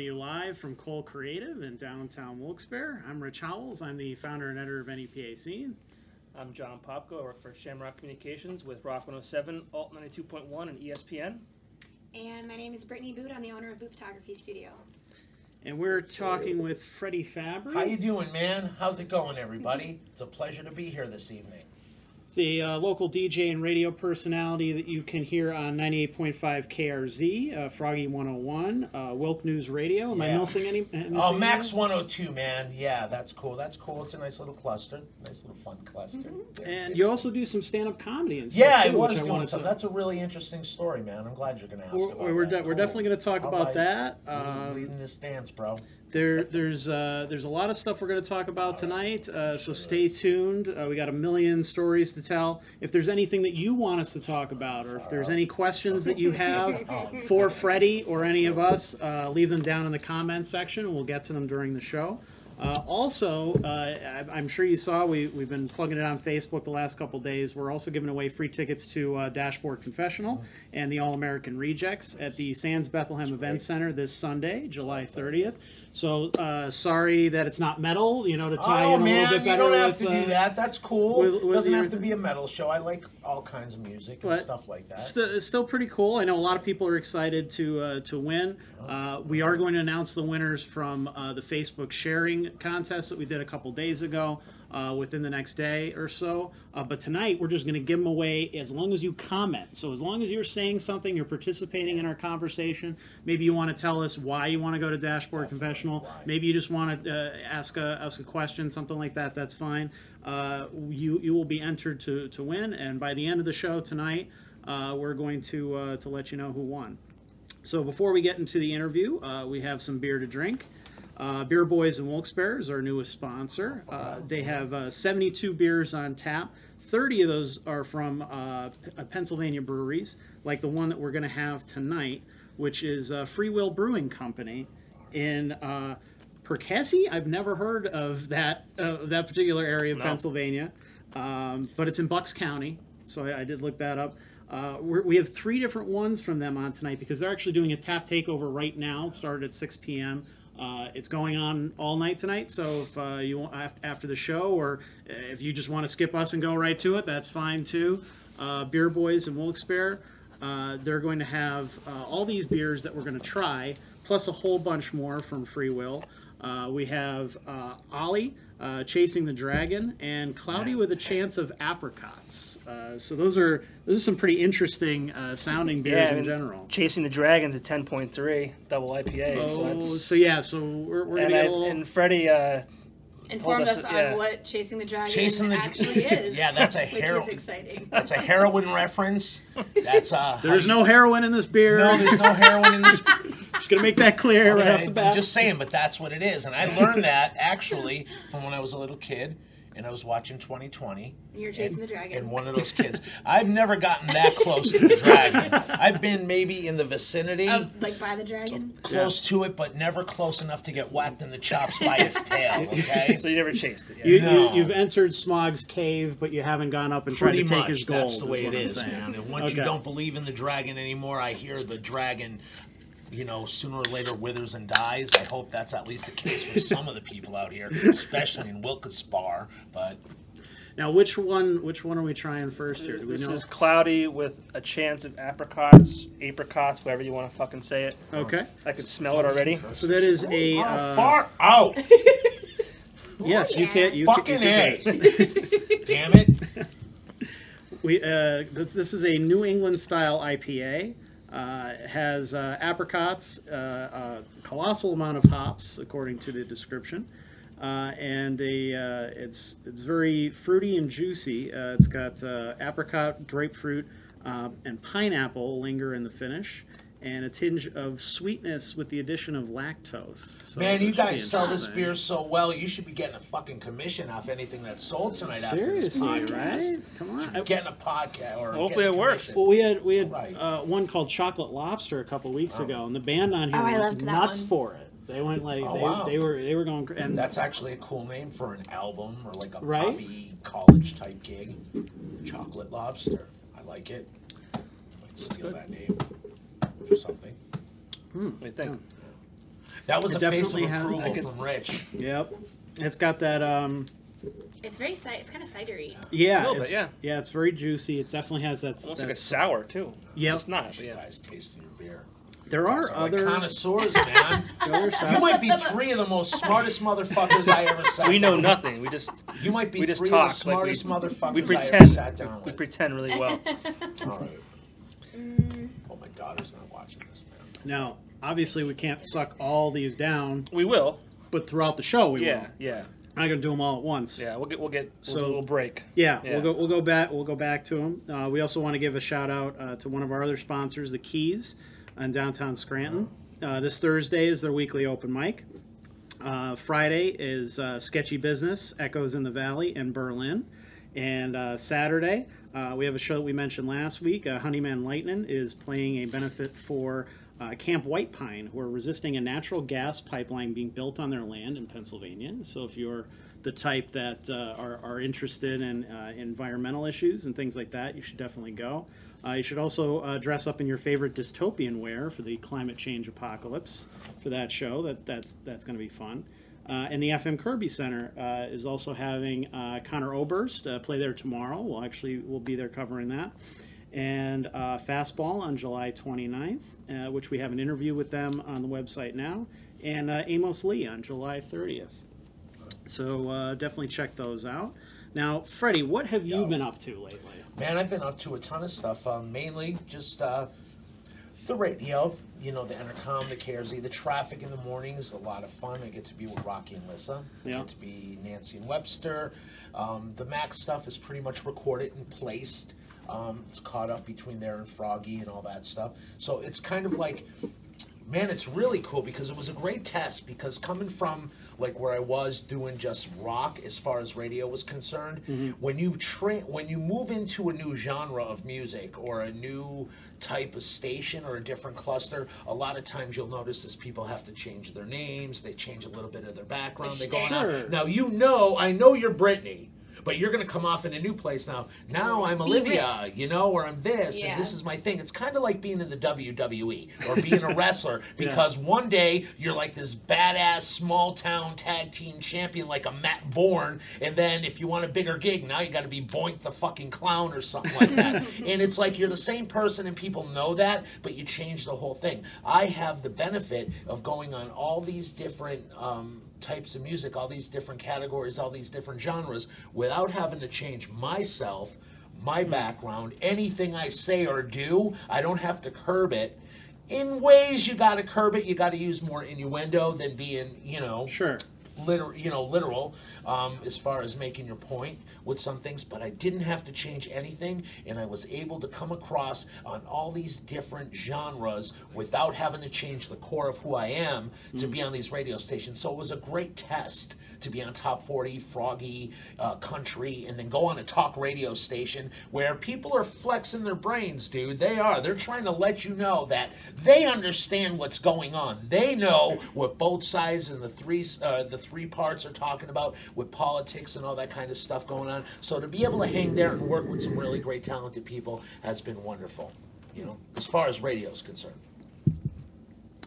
to you live from Cole Creative in downtown Wilkes-Barre. I'm Rich Howells. I'm the founder and editor of NEPA Scene. I'm John Popko. I work for Shamrock Communications with Rock 107, Alt 92.1, and ESPN. And my name is Brittany Boot. I'm the owner of Boot Photography Studio. And we're talking with Freddie Fabry. How you doing, man? How's it going, everybody? It's a pleasure to be here this evening. It's a uh, local DJ and radio personality that you can hear on 98.5 KRZ, uh, Froggy 101, uh, Wilk News Radio. Am I missing any? missing Oh? Max 102, man. Yeah, that's cool. That's cool. It's a nice little cluster. Nice little fun cluster. And you also do some stand-up comedy and stuff Yeah, I was which doing some. to- That's a really interesting story, man. I'm glad you're going to ask We're, about we're, that. de- we're definitely going to talk All about right. that. Leading- Um, leading the stance, bro. There, there's, uh, there's a lot of stuff we're going to talk about tonight, uh, so stay tuned. Uh, we got a million stories to tell. If there's anything that you want us to talk about, or if there's any questions that you have for Freddie or any of us, uh, leave them down in the comments section, and we'll get to them during the show. Uh, also, uh, I- I'm sure you saw we, we've been plugging it on Facebook the last couple days. We're also giving away free tickets to uh, Dashboard Confessional and the All American Rejects at the Sands Bethlehem Event Center this Sunday, July 30th. So uh, sorry that it's not metal, you know, to tie Oh in a man, little bit better. you don't have with, to uh, do that. That's cool. with- with Doesn't your- have to be a metal show. I like all kinds of music and stuff like that. St- it's still pretty cool. I know a lot of people are excited to uh, to win. Uh, we are going to announce the winners from uh, the Facebook sharing contest that we did a couple days ago. Uh, within the next day or so, uh, but tonight we're just going to give them away as long as you comment. So as long as you're saying something, you're participating in our conversation. Maybe you want to tell us why you want to go to Dashboard Confessional. Maybe you just want to uh, ask a ask a question, something like that. That's fine. Uh, you you will be entered to to win, and by the end of the show tonight uh, we're going to uh, to let you know who won. So before we get into the interview, uh, we have some beer to drink. Uh, beer Boys and Wilkes-Barre is our newest sponsor. Uh, they have uh, 72 beers on tap. 30 of those are from uh, P- uh, Pennsylvania breweries, like the one that we're going to have tonight, which is uh, Free Will Brewing Company in uh, Perkasie. I've never heard of that uh, that particular area of No. Pennsylvania, um, but it's in Bucks County, so I, I did look that up. Uh, we're, we have three different ones from them on tonight because they're actually doing a tap takeover right now. It started at 6 p.m. Uh, it's going on all night tonight, so if uh, you want after the show, or if you just want to skip us and go right to it, that's fine too. Uh, Beer Boys and Wilkes-Barre, uh, they're going to have uh, all these beers that we're going to try, plus a whole bunch more from Free Will. Uh, we have Ollie, uh, Chasing the Dragon, and Cloudy with a Chance of Apricots. Uh, so those are those are some pretty interesting uh, sounding beers I in general. Chasing the Dragons at 10.3, double IPA. so Oh, that's, so yeah, so we're, we're and, I, a little. and Freddie, uh, Informed us- us on yeah. what Chasing the Dragon Chasing the Dra- actually is. Yeah, that's a which is exciting. That's a heroin reference. That's uh. There's no heroin in this beer. No, there's no heroin in this. Just gonna make that clear right off Okay, the I'm bat. just saying, but that's what it is. And I learned that actually from when I was a little kid and I was watching 2020. You're chasing and, the dragon. And one of those kids. I've never gotten that close to the dragon. I've been maybe in the vicinity, Of, like by the dragon. close to it, but never close enough to get whacked in the chops by its tail. Okay. so you never chased it. Yeah. You, No. you, have entered Smaug's cave, but you haven't gone up and tried Pretty to take his gold. That's the way what is, saying. man. And once Okay. you don't believe in the dragon anymore, I hear the dragon. You know, sooner or later withers and dies. I hope that's at least the case for some of the people out here, especially in Wilkes-Barre. But Now, which one? Which one are we trying first here? Do we This know? is cloudy with a chance of apricots, apricots, whatever you want to fucking say it. okay. I could smell it already. So that is a Oh, uh, far out. yes. You can't. You Fucking can, you A. Damn it. We uh, this, this is a New England style IPA. Uh, has uh, apricots, uh, a colossal amount of hops, according to the description, uh, and a uh, it's it's very fruity and juicy. Uh, it's got apricot, grapefruit, and pineapple linger in the finish, and a tinge of sweetness with the addition of lactose. So Man, you guys sell this beer so well. You should be getting a fucking commission off anything that's sold tonight after this Seriously, podcast. right? Come on. Getting a podcast or Hopefully it works. Well, we had we had Right. uh, one called Chocolate Lobster a couple weeks ago, and the band on here Oh, I went nuts one. for it. They went like Oh, they, wow. they were they were going cra- and That's actually a cool name for an album or like a Right? poppy college type gig. Chocolate Lobster. I like it. Might steal good. that name for something. Hmm. What do you think? Hmm. That was It a face of definitely has- approval I can- from Rich. Yep. It's got that. Um, It's very ci- it's kind of cidery. yeah, Little bit, it's, yeah. yeah, it's very juicy. It definitely has that. Almost that like a sour too. Yep. It's not. But You yeah. guys tasting your beer. there are So, like other. connoisseurs, man. other you sour- might be three of the most smartest motherfuckers I ever sat We know down nothing. We just. You might be we just three talk of the like we- smartest motherfuckers we I ever pretend. sat down We with. pretend really well. All right. Mm. Oh, my daughter's not watching this, man. Now, obviously, we can't suck all these down, we will. but throughout the show, we Yeah. will. Yeah. Yeah. I'm not gonna do them all at once. Yeah. We'll get. We'll get. We'll So- do a little break. Yeah, Yeah. we'll go. We'll go back. We'll go back to them. Uh, we also want to give a shout out uh, to one of our other sponsors, the Keys, in downtown Scranton. Uh, this Thursday is their weekly open mic. Uh, Friday is uh, Sketchy Business, Echoes in the Valley in Berlin. And uh, Saturday, uh, we have a show that we mentioned last week. Uh, Honeyman Lightning is playing a benefit for uh, Camp White Pine, who are resisting a natural gas pipeline being built on their land in Pennsylvania. So if you're the type that uh, are, are interested in uh, environmental issues and things like that, you should definitely go. Uh, you should also uh, dress up in your favorite dystopian wear for the climate change apocalypse for that show. That that's that's going to be fun. Uh, and the FM Kirby Center is also having Conor Oberst play there tomorrow. We'll actually we'll be there covering that. And uh, Fastball on July 29th, uh, which we have an interview with them on the website now. And uh, Amos Lee on July 30th. So uh, definitely check those out. Now, Freddie, what have you been up to lately? Man, I've been up to a ton of stuff. Uh, mainly just uh, the radio, you know, the intercom, the KRZ, the traffic in the mornings. A lot of fun. I get to be with Rocky and Lissa. I get to be Nancy and Webster. Um, the Mac stuff is pretty much recorded and placed. Um, it's caught up between there and Froggy and all that stuff. So it's kind of like man, it's really cool because it was a great test. Because coming from like where I was doing just rock as far as radio was concerned, when you train, when you move into a new genre of music or a new type of station or a different cluster, a lot of times you'll notice is people have to change their names, they change a little bit of their background, they go on. Sure. Now you know, I know you're Brittany. But you're gonna come off in a new place now. Now I'm Olivia, you know, or I'm this, Yeah. and this is my thing. It's kind of like being in the WWE or being a wrestler because one day you're like this badass small town tag team champion like a Matt Borne, and then if you want a bigger gig, now you got to be Doink the fucking clown or something like that. and it's like you're the same person, and people know that, but you change the whole thing. I have the benefit of going on all these different. Um, types of music, all these different categories, all these different genres, without having to change myself, my hmm. background, anything I say or do. I don't have to curb it. In ways you got to curb it, you got to use more innuendo than being, you know, Sure. Literal, you know, literal, um, as far as making your point with some things. But I didn't have to change anything, and I was able to come across on all these different genres without having to change the core of who I am to be on these radio stations. So it was a great test to be on top 40 froggy uh, country and then go on a talk radio station where people are flexing their brains dude. They are. They're trying to let you know that they understand what's going on. They know what both sides and the three uh, the three parts are talking about with politics and all that kind of stuff going on. So to be able to hang there and work with some really great talented people has been wonderful you know as far as radio is concerned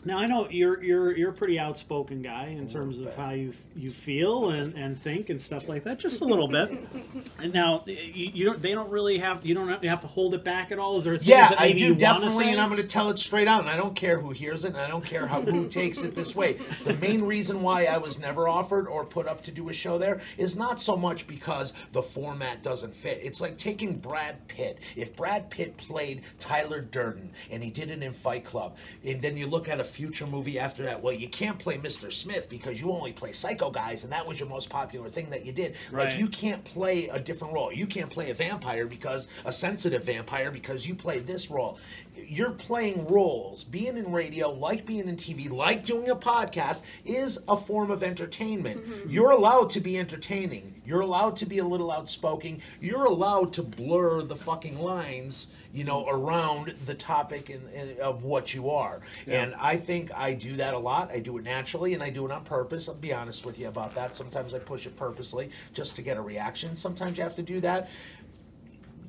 Now I know you're you're you're a pretty outspoken guy in terms of how you you feel and, and think and stuff like that, just a little bit. And now you, you don't they don't really have you don't have, you have to hold it back at all. Is there things Yeah, that I maybe do you definitely, say? and I'm going to tell it straight out. And I don't care who hears it, and I don't care how who takes it this way. The main reason why I was never offered or put up to do a show there is not so much because the format doesn't fit. It's like taking Brad Pitt. If Brad Pitt played Tyler Durden and he did it in Fight Club, and then you look at a future movie after that, well, you can't play Mr. Smith because you only play Psycho Guys, and that was your most popular thing that you did. Right. Like you can't play a different role. You can't play a vampire because a sensitive vampire because you play this role. You're playing roles. Being in radio, like being in TV, like doing a podcast, is a form of entertainment. Mm-hmm. Mm-hmm. You're allowed to be entertaining. You're allowed to be a little outspoken. You're allowed to blur the fucking lines, you know, around the topic and, and of what you are. And I think I do that a lot. I do it naturally and I do it on purpose. I'll be honest with you about that. Sometimes I push it purposely just to get a reaction. Sometimes you have to do that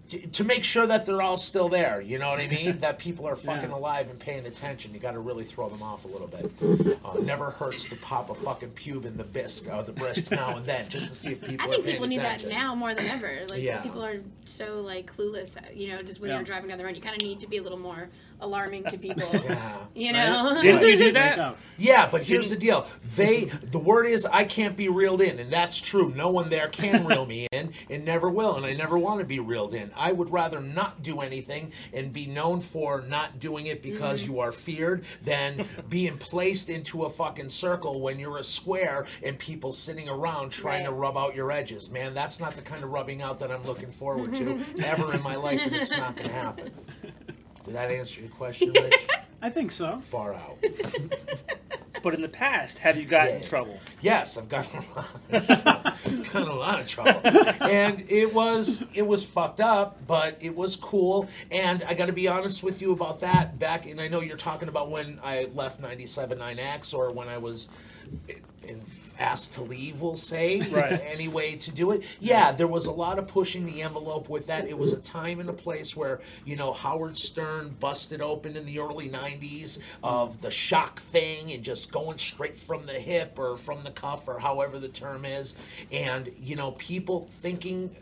t- to make sure that they're all still there. You know what I mean? that people are fucking Yeah. alive and paying attention. You got to really throw them off a little bit. Uh, never hurts to pop a fucking pube in the bisque or the breast now and then, just to see if people I are think paying people need attention. that now more than ever. Like Yeah. people are so like clueless, you know, just when Yeah. you're driving down the road, you kind of need to be a little more alarming to people. Yeah. You know. Didn't you do that? Yeah, but here's the deal. They the word is I can't be reeled in, and that's true. No one there can reel me in and never will, and I never want to be reeled in. I would rather not do anything and be known for not doing it because Mm-hmm. you are feared than being placed into a fucking circle when you're a square and people sitting around trying to Right. rub out your edges. Man, that's not the kind of rubbing out that I'm looking forward to ever in my life, and it's not going to happen. Did that answer your question, Rich? I think so. Far out. But in the past, have you gotten in Yeah. trouble? Yes, I've gotten a lot, gotten a lot of trouble, and it was it was fucked up, but it was cool. And I got to be honest with you about that. Back, and I know you're talking about when I left 97.9X or when I was in, asked to leave. We'll say Right. any way to do it. Yeah, there was a lot of pushing the envelope with that. It was a time and a place where you know Howard Stern busted open in the early '90s of the shock thing and just going straight from the hip or from the cuff or however the term is, and you know people thinking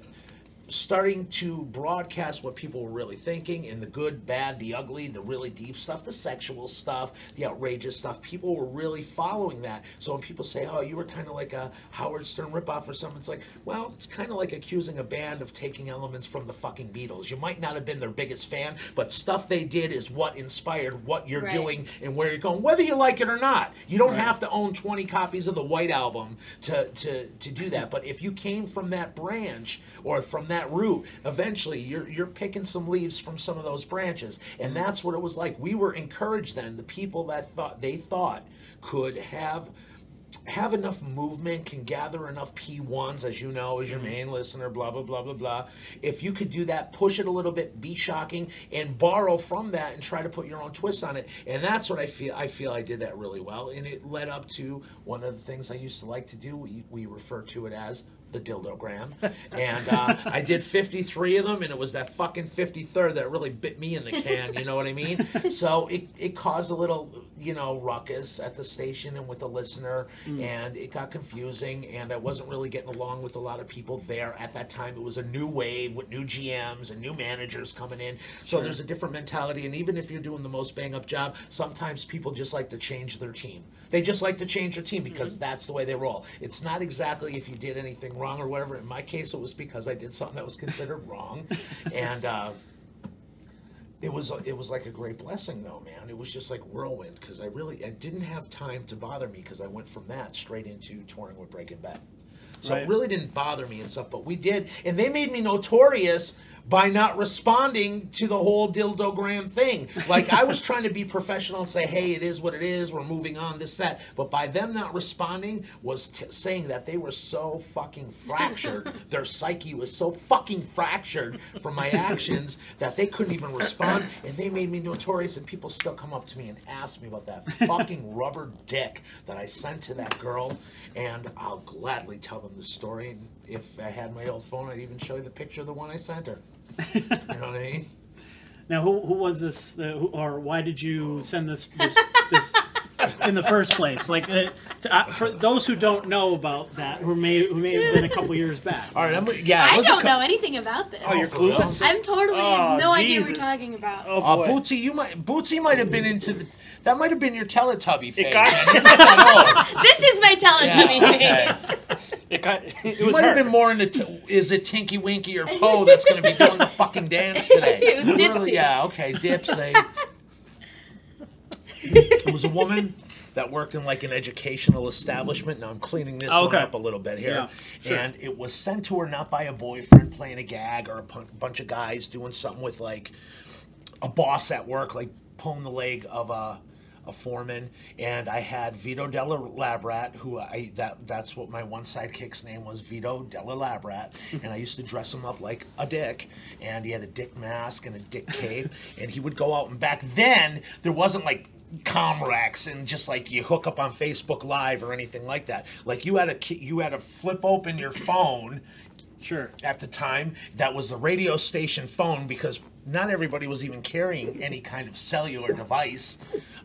starting to broadcast what people were really thinking in the good, bad, the ugly, the really deep stuff, the sexual stuff, the outrageous stuff. People were really following that. So when people say, "Oh, you were kind of like a Howard Stern ripoff or something," it's like, well, it's kind of like accusing a band of taking elements from the fucking Beatles. You might not have been their biggest fan, but stuff they did is what inspired what you're Right. doing and where you're going, whether you like it or not. You don't have to own 20 copies of the White Album to, to, to do that. But if you came from that branch or from that root, eventually you're, you're picking some leaves from some of those branches. And that's what it was like. We were encouraged then, the people that thought they thought could have have enough movement, can gather enough P1s, as you know, as your mm-hmm. main listener, blah, blah, blah, blah, blah. If you could do that, push it a little bit, be shocking, and borrow from that and try to put your own twist on it. And that's what I feel I feel I did that really well. And it led up to one of the things I used to like to do. We, we refer to it as the dildogram. And uh, I did 53 of them, and it was that fucking 53rd that really bit me in the can, you know what I mean? So it, it caused a little, you know, ruckus at the station and with the listener, and it got confusing, and I wasn't really getting along with a lot of people there at that time. It was a new wave with new GMs and new managers coming in. So there's a different mentality, and even if you're doing the most bang up job, sometimes people just like to change their team. They just like to change their team because that's the way they roll. It's not exactly if you did anything wrong or whatever. In my case, it was because I did something that was considered wrong, and uh, it was it was like a great blessing though, man. It was just like whirlwind because I really I didn't have time to bother me because I went from that straight into touring with Breaking Bad. So Right. it really didn't bother me and stuff, but we did, and they made me notorious by not responding to the whole dildogram thing. Like I was trying to be professional and say, "Hey, it is what it is. We're moving on. This that." But by them not responding was t- saying that they were so fucking fractured. Their psyche was so fucking fractured from my actions that they couldn't even respond, and they made me notorious. And people still come up to me and ask me about that fucking rubber dick that I sent to that girl, and I'll gladly tell them the story. And if I had my old phone, I'd even show you the picture of the one I sent her. You know what I mean? Now, who, who was this, uh, who, or why did you send this this, this in the first place? Like, uh, to, uh, for those who don't know about that, who may who may have been a couple years back. All right, I'm, yeah. it I was a don't cou- know anything about this. Oh, you're clueless? I'm totally Oh, no idea what Jesus. you're talking about. Oh Uh, boy. Bootsy, you might Bootsy might have been into the. That might have been your Teletubby phase. it got This is my Teletubby Yeah, face. It got it You was might have been more into t- is it Tinky Winky or Po that's going to be doing the fucking dance today? It was Dipsy. Yeah, okay, Dipsy. it was a woman that worked in like an educational establishment. Now I'm cleaning this Okay. one up a little bit here. Yeah, sure. And it was sent to her not by a boyfriend playing a gag or a bunch of guys doing something with like a boss at work, like pulling the leg of a a foreman, and I had Vito Della Labrat, who I that that's what my one sidekick's name was, Vito Della Labrat, and I used to dress him up like a dick, and he had a dick mask and a dick cape, and he would go out and back then there wasn't like Comrex and just like you hook up on Facebook Live or anything like that. Like you had a you had to flip open your phone Sure. at the time that was the radio station phone because not everybody was even carrying any kind of cellular device.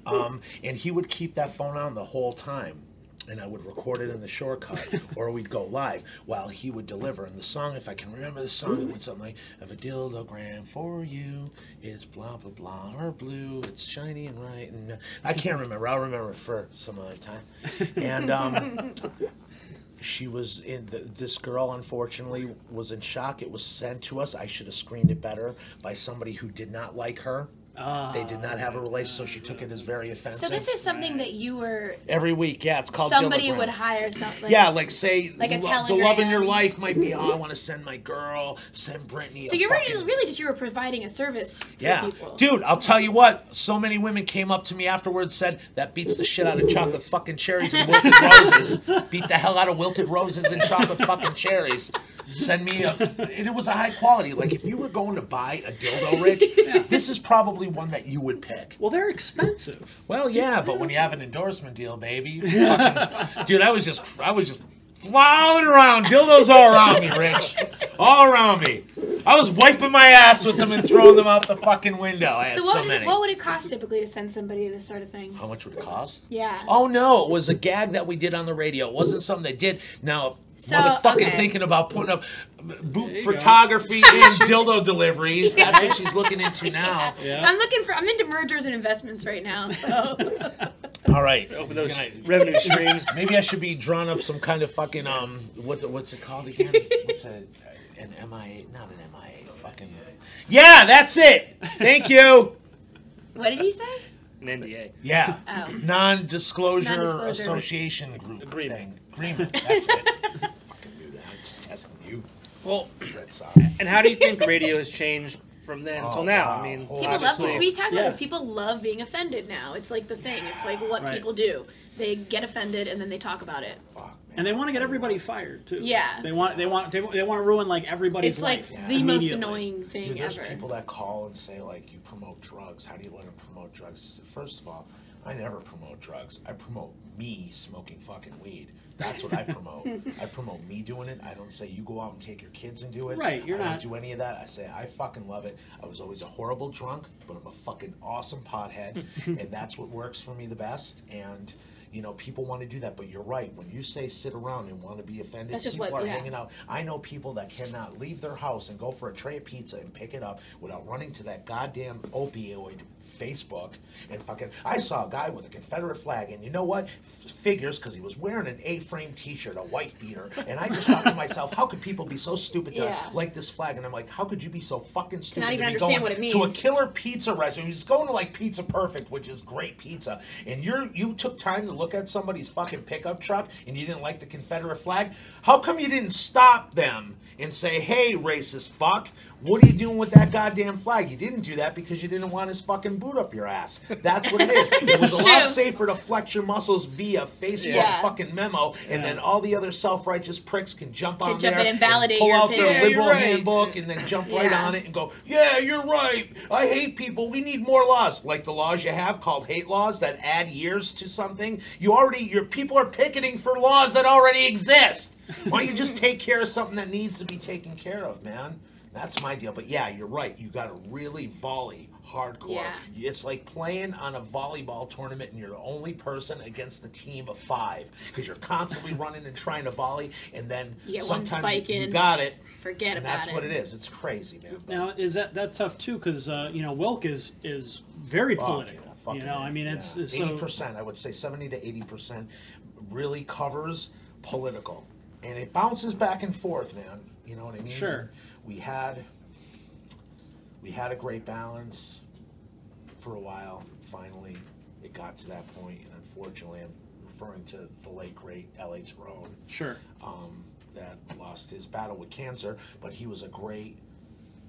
Um, and he would keep that phone on the whole time. And I would record it in the shortcut, or we'd go live while he would deliver. And the song, if I can remember the song, it went something like, "Have a dildogram for you. It's blah blah blah or blue. It's shiny and right." And uh, I can't remember. I'll remember it for some other time. And um, she was in the, this girl unfortunately was in shock it was sent to us i should have screened it better by somebody who did not like her they did not have a relationship so she took it as very offensive So this is something that you were every week yeah it's called somebody would hire something. like, yeah like say Like a lo- the love in your life might be oh i want to send my girl send brittany So you're really, fucking- really just you were providing a service yeah, people. dude, I'll tell you what. So many women came up to me afterwards, said that beats the shit out of chocolate fucking cherries and wilted roses. Beat the hell out of wilted roses and chocolate fucking cherries. Send me a. And it was a high quality. Like if you were going to buy a dildo, Rich, this is probably one that you would pick. Well, they're expensive. Well, yeah, but when you have an endorsement deal, baby, fucking, dude, I was just, I was just flowing around, dildos all around me, Rich, all around me. I was wiping my ass with them and throwing them out the fucking window. I had So so, what would, many. it, what would it cost typically to send somebody this sort of thing? How much would it cost? Yeah. Oh no, it was a gag that we did on the radio. It wasn't something they did. Now, So, motherfucking okay. thinking about putting up boot photography and dildo deliveries. That's what she's looking into now. Yeah. I'm looking for. I'm into mergers and investments right now. So All right. Open those I- revenue streams. Maybe I should be drawing up some kind of fucking um. What's it, what's it called again? What's a an MIA? Not an MIA. Fucking. Yeah, that's it. Thank you. what did he say? An NDA. Yeah. Oh. Non-disclosure, Non-disclosure. association group Agreement. thing. Agreement. That's it. fucking knew that. I'm just testing you. Well, Red Sox. and how do you think radio has changed from then Oh, until now? wow. I mean, People People love. obviously, We talked Yeah. about this. People love being offended now. It's like the thing. It's like what Right. people do. They get offended and then they talk about it. Fuck, man. And they want to get everybody fired too. Yeah. They want they want they, they want to ruin like everybody's life. It's like life. the most annoying thing Dude, there's ever. people that call and say like, "You promote drugs. How do you let them promote drugs?" First of all, I never promote drugs. I promote me smoking fucking weed. That's what I promote. I promote me doing it. I don't say you go out and take your kids and do it. Right, you're I not- don't do any of that. I say I fucking love it. I was always a horrible drunk, but I'm a fucking awesome pothead, and that's what works for me the best. And you know, people want to do that, but you're right. When you say sit around and want to be offended, That's just people what- are yeah. hanging out. I know people that cannot leave their house and go for a tray of pizza and pick it up without running to that goddamn opioid Facebook and fucking. I saw a guy with a Confederate flag, and you know what? F- figures because he was wearing an A-frame T-shirt, a wife beater, and I just thought to myself, how could people be so stupid to Yeah. like this flag? And I'm like, how could you be so fucking stupid not even be understand what it means. to a killer pizza restaurant? He's going to like Pizza Perfect, which is great pizza, and you're you took time to look at somebody's fucking pickup truck and you didn't like the Confederate flag. How come you didn't stop them and say, "Hey, racist fuck, what are you doing with that goddamn flag?" You didn't do that because you didn't want his fucking boot up your ass. That's what it is. It was a lot safer to flex your muscles via Facebook Yeah. fucking memo, and then all the other self-righteous pricks can jump on jump there and validate pull your out their opinion. Yeah, liberal you're right. handbook and then jump right on it and go, "Yeah, you're right. I hate people. We need more laws, like the laws you have called hate laws that add years to something. You already, your people are picketing for laws that already exist. Why don't you just take care of something that needs to be taken care of, man?" That's my deal. But yeah, you're right. You got to really volley hardcore. Yeah. It's like playing on a volleyball tournament and you're the only person against the team of five because you're constantly running and trying to volley, and then You sometimes spike you, you got it. Forget and about that's it. That's what it is. It's crazy, man. But- Now is that that tough too? Because uh, you know Wilk is is very Fuck, political. yeah, fucking you know, I mean it's, it's eighty so percent. I would say seventy to eighty percent really covers political, and it bounces back and forth, man. You know what I mean? Sure. We had we had a great balance for a while. Finally, it got to that point, and unfortunately, I'm referring to the late great L.A. Tarone sure. um, that lost his battle with cancer, but he was a great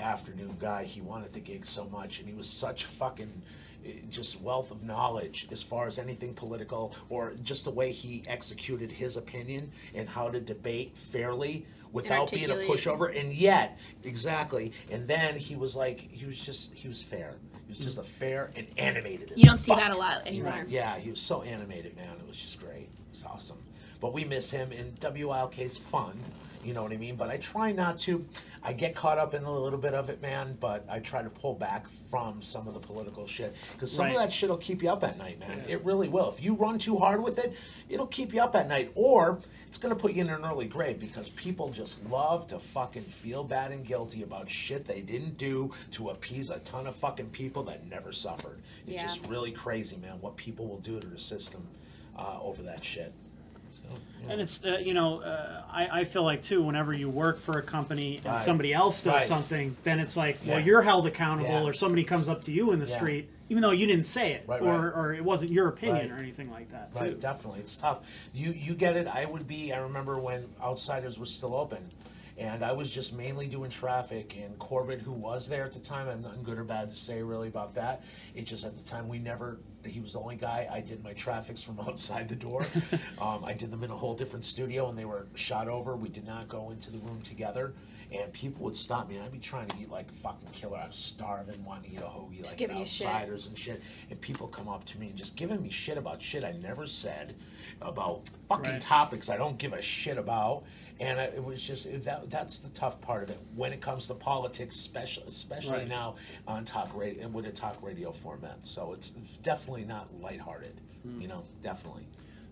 afternoon guy. He wanted the gig so much, and he was such fucking eh, just wealth of knowledge as far as anything political or just the way he executed his opinion and how to debate fairly without being a pushover and yet exactly and then he was like he was just he was fair he was just a fair and animated as You don't see fuck. that a lot anymore. Yeah, he was so animated, man. It was just great. It was awesome. but we miss him. And WILK's fun, you know what I mean. But I try not to. I get caught up in a little bit of it, man. But I try to pull back from some of the political shit because some Right. of that shit will keep you up at night, man. It really will. If you run too hard with it, it'll keep you up at night, or it's gonna put you in an early grave because people just love to fucking feel bad and guilty about shit they didn't do to appease a ton of fucking people that never suffered. It's Yeah. just really crazy, man, what people will do to the system uh, over that shit. Yeah. And it's uh, you know uh, I, I feel like too whenever you work for a company and Right. somebody else does Right. something, then it's like well Yeah. you're held accountable Yeah. or somebody comes up to you in the Yeah. street even though you didn't say it Right, or, right. or it wasn't your opinion Right. or anything like that too. Right, definitely. It's tough. You you get it. I would be. I remember when Outsiders was still open, and I was just mainly doing traffic. And Corbett, who was there at the time, I have nothing good or bad to say really about that. It just at the time we never. He was the only guy. I did my traffics from outside the door. um, I did them in a whole different studio, and they were shot over. We did not go into the room together. And people would stop me, and I'd be trying to eat like fucking killer. I was starving, wanting to eat a hoagie, like an you shit. and shit, and people come up to me and just giving me shit about shit I never said, about fucking Right. topics I don't give a shit about, and it was just that that's the tough part of it when it comes to politics, especially especially Right. now on talk radio and with a talk radio format. So it's definitely not lighthearted, Hmm. you know, definitely.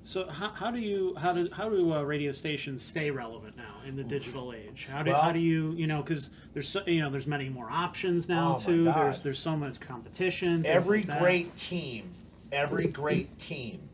So how, how do you how do how do uh, radio stations stay relevant now in the digital age? How do Well- how do you you know because there's so, you know there's many more options now Oh, too. There's there's so much competition. Every like great team, every great team.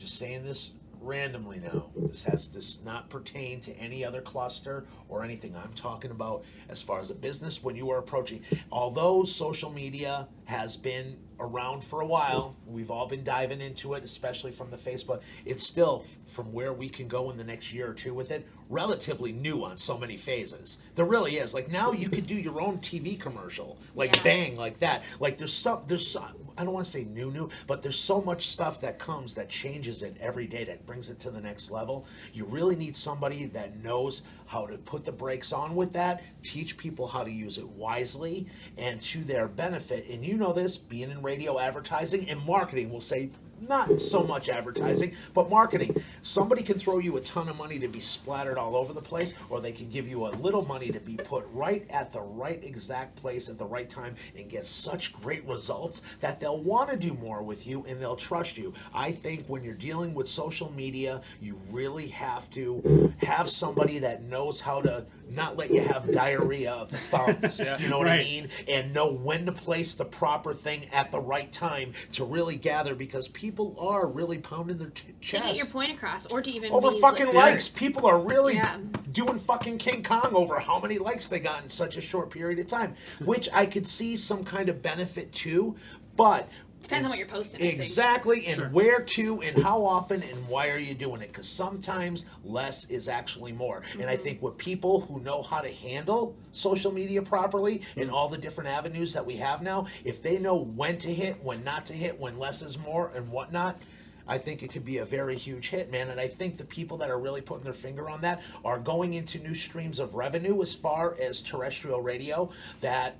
Just saying this randomly now. This has this not pertain to any other cluster or anything. I'm talking about as far as a business when you are approaching. Although social media has been around for a while, we've all been diving into it, especially from the Facebook. It's still from where we can go in the next year or two with it, relatively new on so many phases. There really is. Like now you could do your own TV commercial, like Yeah. bang, like that. Like there's some there's some, I don't want to say new new, but there's so much stuff that comes that changes it every day that brings it to the next level. You really need somebody that knows how to put the brakes on with that, teach people how to use it wisely and to their benefit. And you know this, being in radio advertising and marketing will say not so much advertising, but marketing. Somebody can throw you a ton of money to be splattered all over the place, or they can give you a little money to be put right at the right exact place at the right time and get such great results that they'll want to do more with you and they'll trust you. I think when you're dealing with social media, you really have to have somebody that knows how to not let you have diarrhea of the thumbs. You know what I mean? and know when to place the proper thing at the right time to really gather because people are really pounding their t- to chest get your point across, or to even over be, fucking like, likes. People are really Yeah. doing fucking King Kong over how many likes they got in such a short period of time, which I could see some kind of benefit to, but. Depends on what you're posting, I think. Exactly, and Sure. where to, and how often, and why are you doing it? Because sometimes less is actually more. And I mm-hmm. think with people who know how to handle social media properly and mm-hmm. all the different avenues that we have now, if they know when to hit, when not to hit, when less is more, and whatnot, I think it could be a very huge hit, man. And I think the people that are really putting their finger on that are going into new streams of revenue as far as terrestrial radio that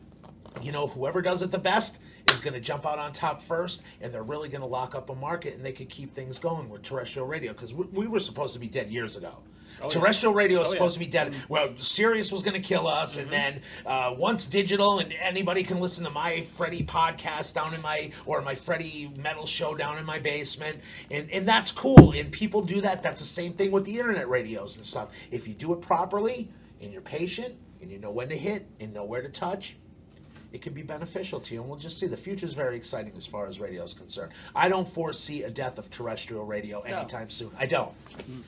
you know, whoever does it the best is going to jump out on top first, and they're really going to lock up a market, and they could keep things going with terrestrial radio because we, we were supposed to be dead years ago. yeah. terrestrial radio was Oh, yeah. supposed to be dead. Well, Sirius was going to kill us, and then uh, once digital, and anybody can listen to my Freddie podcast down in my or my Freddie metal show down in my basement, and and that's cool. And people do that. That's the same thing with the internet radios and stuff. If you do it properly, and you're patient, and you know when to hit, and know where to touch, it could be beneficial to you. And we'll just see. The future is very exciting as far as radio is concerned. I don't foresee a death of terrestrial radio anytime soon. I don't.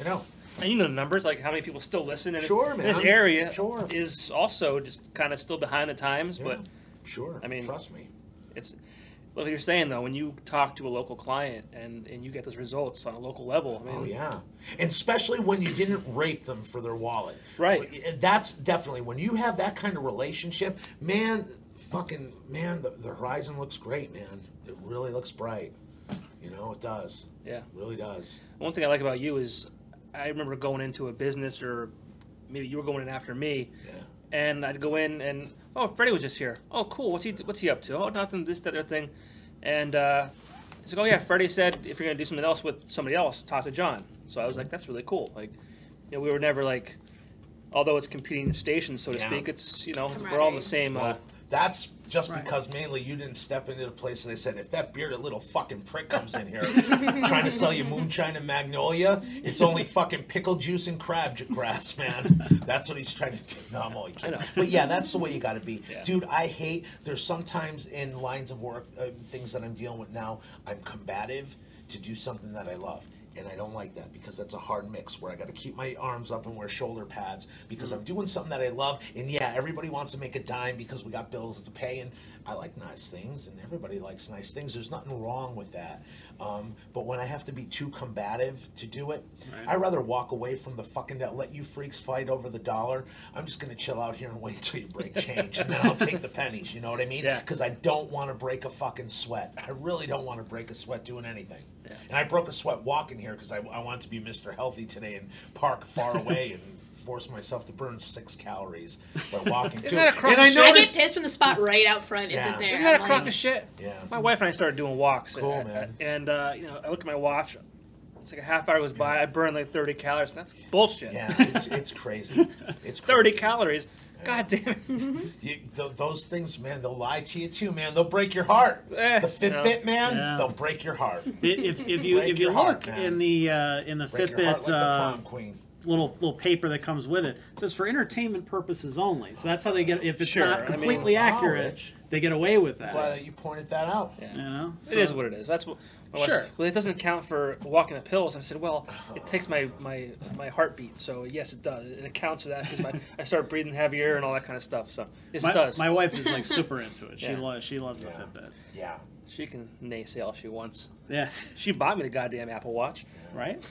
I don't. And you know the numbers, like how many people still listen. And Sure, This man. area Sure. is also just kind of still behind the times, but Sure. I mean- trust me. it's like you're saying though. When you talk to a local client and and you get those results on a local level, I mean, Oh yeah, and especially when you didn't rape them for their wallet. Right. That's definitely when you have that kind of relationship, man. Fucking man, the, the horizon looks great, man. It really looks bright. You know, it does. yeah. It really does. One thing I like about you is I remember going into a business or maybe you were going in after me, Yeah. and I'd go in and oh Freddie was just here. Oh cool, what's he what's he up to? Oh nothing, this that other thing, and uh, He's like, oh yeah, Freddie said if you're gonna do something else with somebody else, talk to John. So I was like, that's really cool. Like, you know, we were never like, although it's competing stations, so to Yeah. speak, it's you know we're all in the same. Uh, Well, that's just Right. because mainly you didn't step into the place and they said, if that bearded little fucking prick comes in here trying to sell you moonshine and magnolia, it's only fucking pickle juice and crab grass, man. That's what he's trying to do. No, I'm only kidding. But yeah, that's the way you got to be. Yeah. Dude, I hate, there's sometimes in lines of work, uh, things that I'm dealing with now, I'm combative to do something that I love. And I don't like that because that's a hard mix where I got to keep my arms up and wear shoulder pads because I'm doing something that I love. And yeah, everybody wants to make a dime because we got bills to pay. And I like nice things and everybody likes nice things. There's nothing wrong with that. Um, but when I have to be too combative to do it, I'd rather walk away from the fucking that let you freaks fight over the dollar. I'm just going to chill out here and wait until you break change and then I'll take the pennies. You know what I mean? Yeah. Because I don't want to break a fucking sweat. I really don't want to break a sweat doing anything. Yeah. And I broke a sweat walking here because I, I wanted to be Mr. Healthy today and park far away and force myself to burn six calories by walking. Dude, that a crock and I of shit? I noticed. get pissed when the spot right out front Yeah. isn't there. Isn't that a I'm crock like, of shit? Yeah. My wife and I started doing walks. Cool, and, man. And uh, you know, I look at my watch. It's like a half hour goes by. I burn like 30 calories. That's bullshit. Yeah, it's, it's crazy. It's 30 crazy. calories. God damn it. You, th- those things, man, they'll lie to you too, man. They'll break your heart. Eh, the Fitbit, man, Yeah. they'll break your heart. If, if you Break if you your heart, look in the uh, in the Break Fitbit like uh, prom queen. little little paper that comes with it, it says for entertainment purposes only. So that's how they get. If it's Sure, not mean- completely Wow, accurate, Rich. they get away with that. Glad that you pointed that out. Yeah. You know, It is what it is. That's what. My wife Sure. Well, it doesn't count for walking up hills. And I said, well, it oh. takes my, my, my heartbeat. So yes, it does. And it counts for that because my, I start breathing heavier and all that kind of stuff. So yes, My, it does. my wife is like super into it. She Yeah. loves she loves Yeah. the Fitbit. Yeah. she can naysay all she wants. Yeah, She bought me the goddamn Apple Watch. right.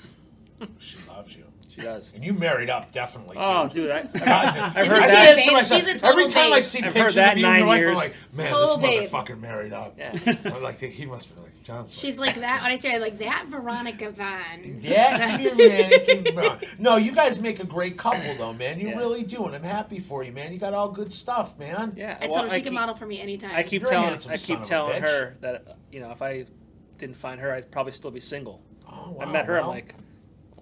She loves you. She does. And you married up, definitely. Oh, dude. dude, I, I've, Isn't heard that. a babe? She's a total every time I see I've pictures that of you and your wife. I'm like, man, Total this babe. motherfucker married up. Yeah. I'm like, he must be like, John's. She's like that. When I say like that, Veronica Vaughn. Yeah, you man. No, you guys make a great couple, though, man. You Yeah. really do, and I'm happy for you, man. You got all good stuff, man. Yeah. I well, told her she keep, can model for me anytime. I keep You're telling handsome I son keep of a telling bitch. her that you know if I didn't find her, I'd probably still be single. Oh, wow, I met her. I'm like,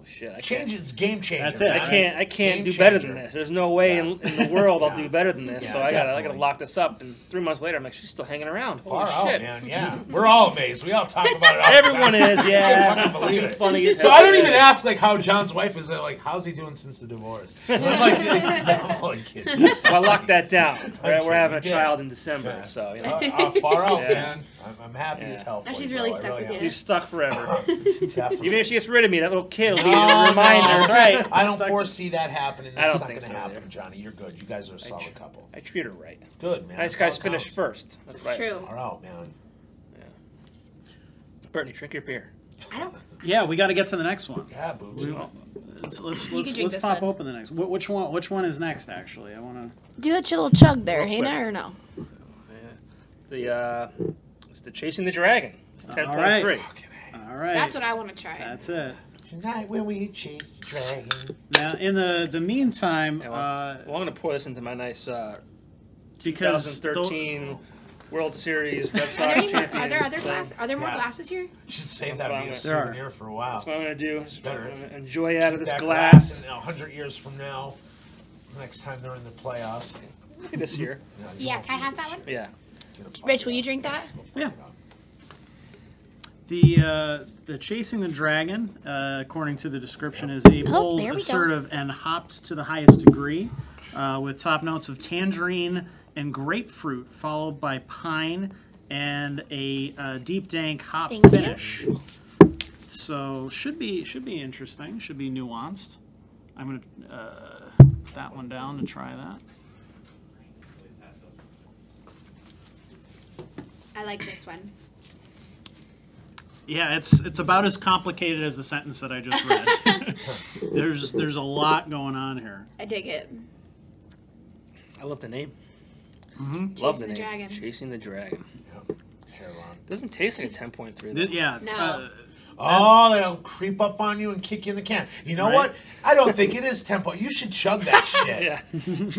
oh shit, I change can't. it's game changer. That's it. I can't. I can't Game do better than this. There's no way Yeah. in, in the world I'll do better than this. Yeah, so I gotta. I gotta lock this up. And three months later, I'm like, she's still hanging around. Holy Far shit! out, man. Yeah, we're all amazed. We all talk about it. All the Everyone time. is. I Yeah. can't fucking believe it. Funny So. I don't even ask like how John's wife is. Like, how's he doing since the divorce? I'm like, I'm only kidding. Well, I locked that down. We're, we're having a child in December, so you know. Uh, uh, far out, man. I'm, I'm happy Yeah. as hell. For Now she's you, really bro. I stuck with am. you. She's stuck forever. Definitely. Even if she gets rid of me, that little kid will be a reminder. That's right. I don't Stuck- foresee that happening. I don't That's not think going to so happen, either. Johnny. You're good. You guys are a solid tr- couple. I treat her right. Good, man. Nice That's guys all finish counts. first. That's It's right. true. Far out, man. Brittany, drink your beer. I don't. Yeah, we got to get to the next one. Yeah, boots. Let's let's let's, can drink let's this pop one. open the next. Wh- which one? Which one is next? Actually, I want to. Do a little chug there, Real hey quick. or no? Yeah. The uh, it's the chasing the dragon. It's ten All point right. three. All right. That's what I want to try. That's it. Tonight when we chase the dragon. Now, in the the meantime, Yeah, well, uh, Well, I'm gonna pour this into my nice uh, because tho- 2013 World Series Red Are there, Sox any more, champion. are there other thing. glass? Are there more Yeah. glasses here? You should save That's that what to be a I'm There are. souvenir for a while. That's what I'm gonna do. better. I'm gonna enjoy out of this that glass. in a hundred years from now, next time they're in the playoffs. this year. you Yeah, can I have that one? Yeah. Rich, will you drink that? Yeah. the uh, the chasing the dragon, uh, according to the description, is a bold, Oh, there we go. assertive, and hopped to the highest degree, uh, with top notes of tangerine and grapefruit, followed by pine and a uh, deep dank hop Thank you. finish. So should be should be interesting. Should be nuanced. I'm gonna uh, put that one down to try that. I like this one. Yeah, it's it's about as complicated as the sentence that I just read. there's there's a lot going on here. I dig it. I love the name. Mm-hmm. Love the the name. Dragon. Chasing the dragon. Yep. Hair on. Doesn't taste like a 10.3. Th- yeah. No. Uh, Oh, they'll creep up on you and kick you in the can. You know Right. what? I don't think it is tempo. You should chug that shit. Yeah,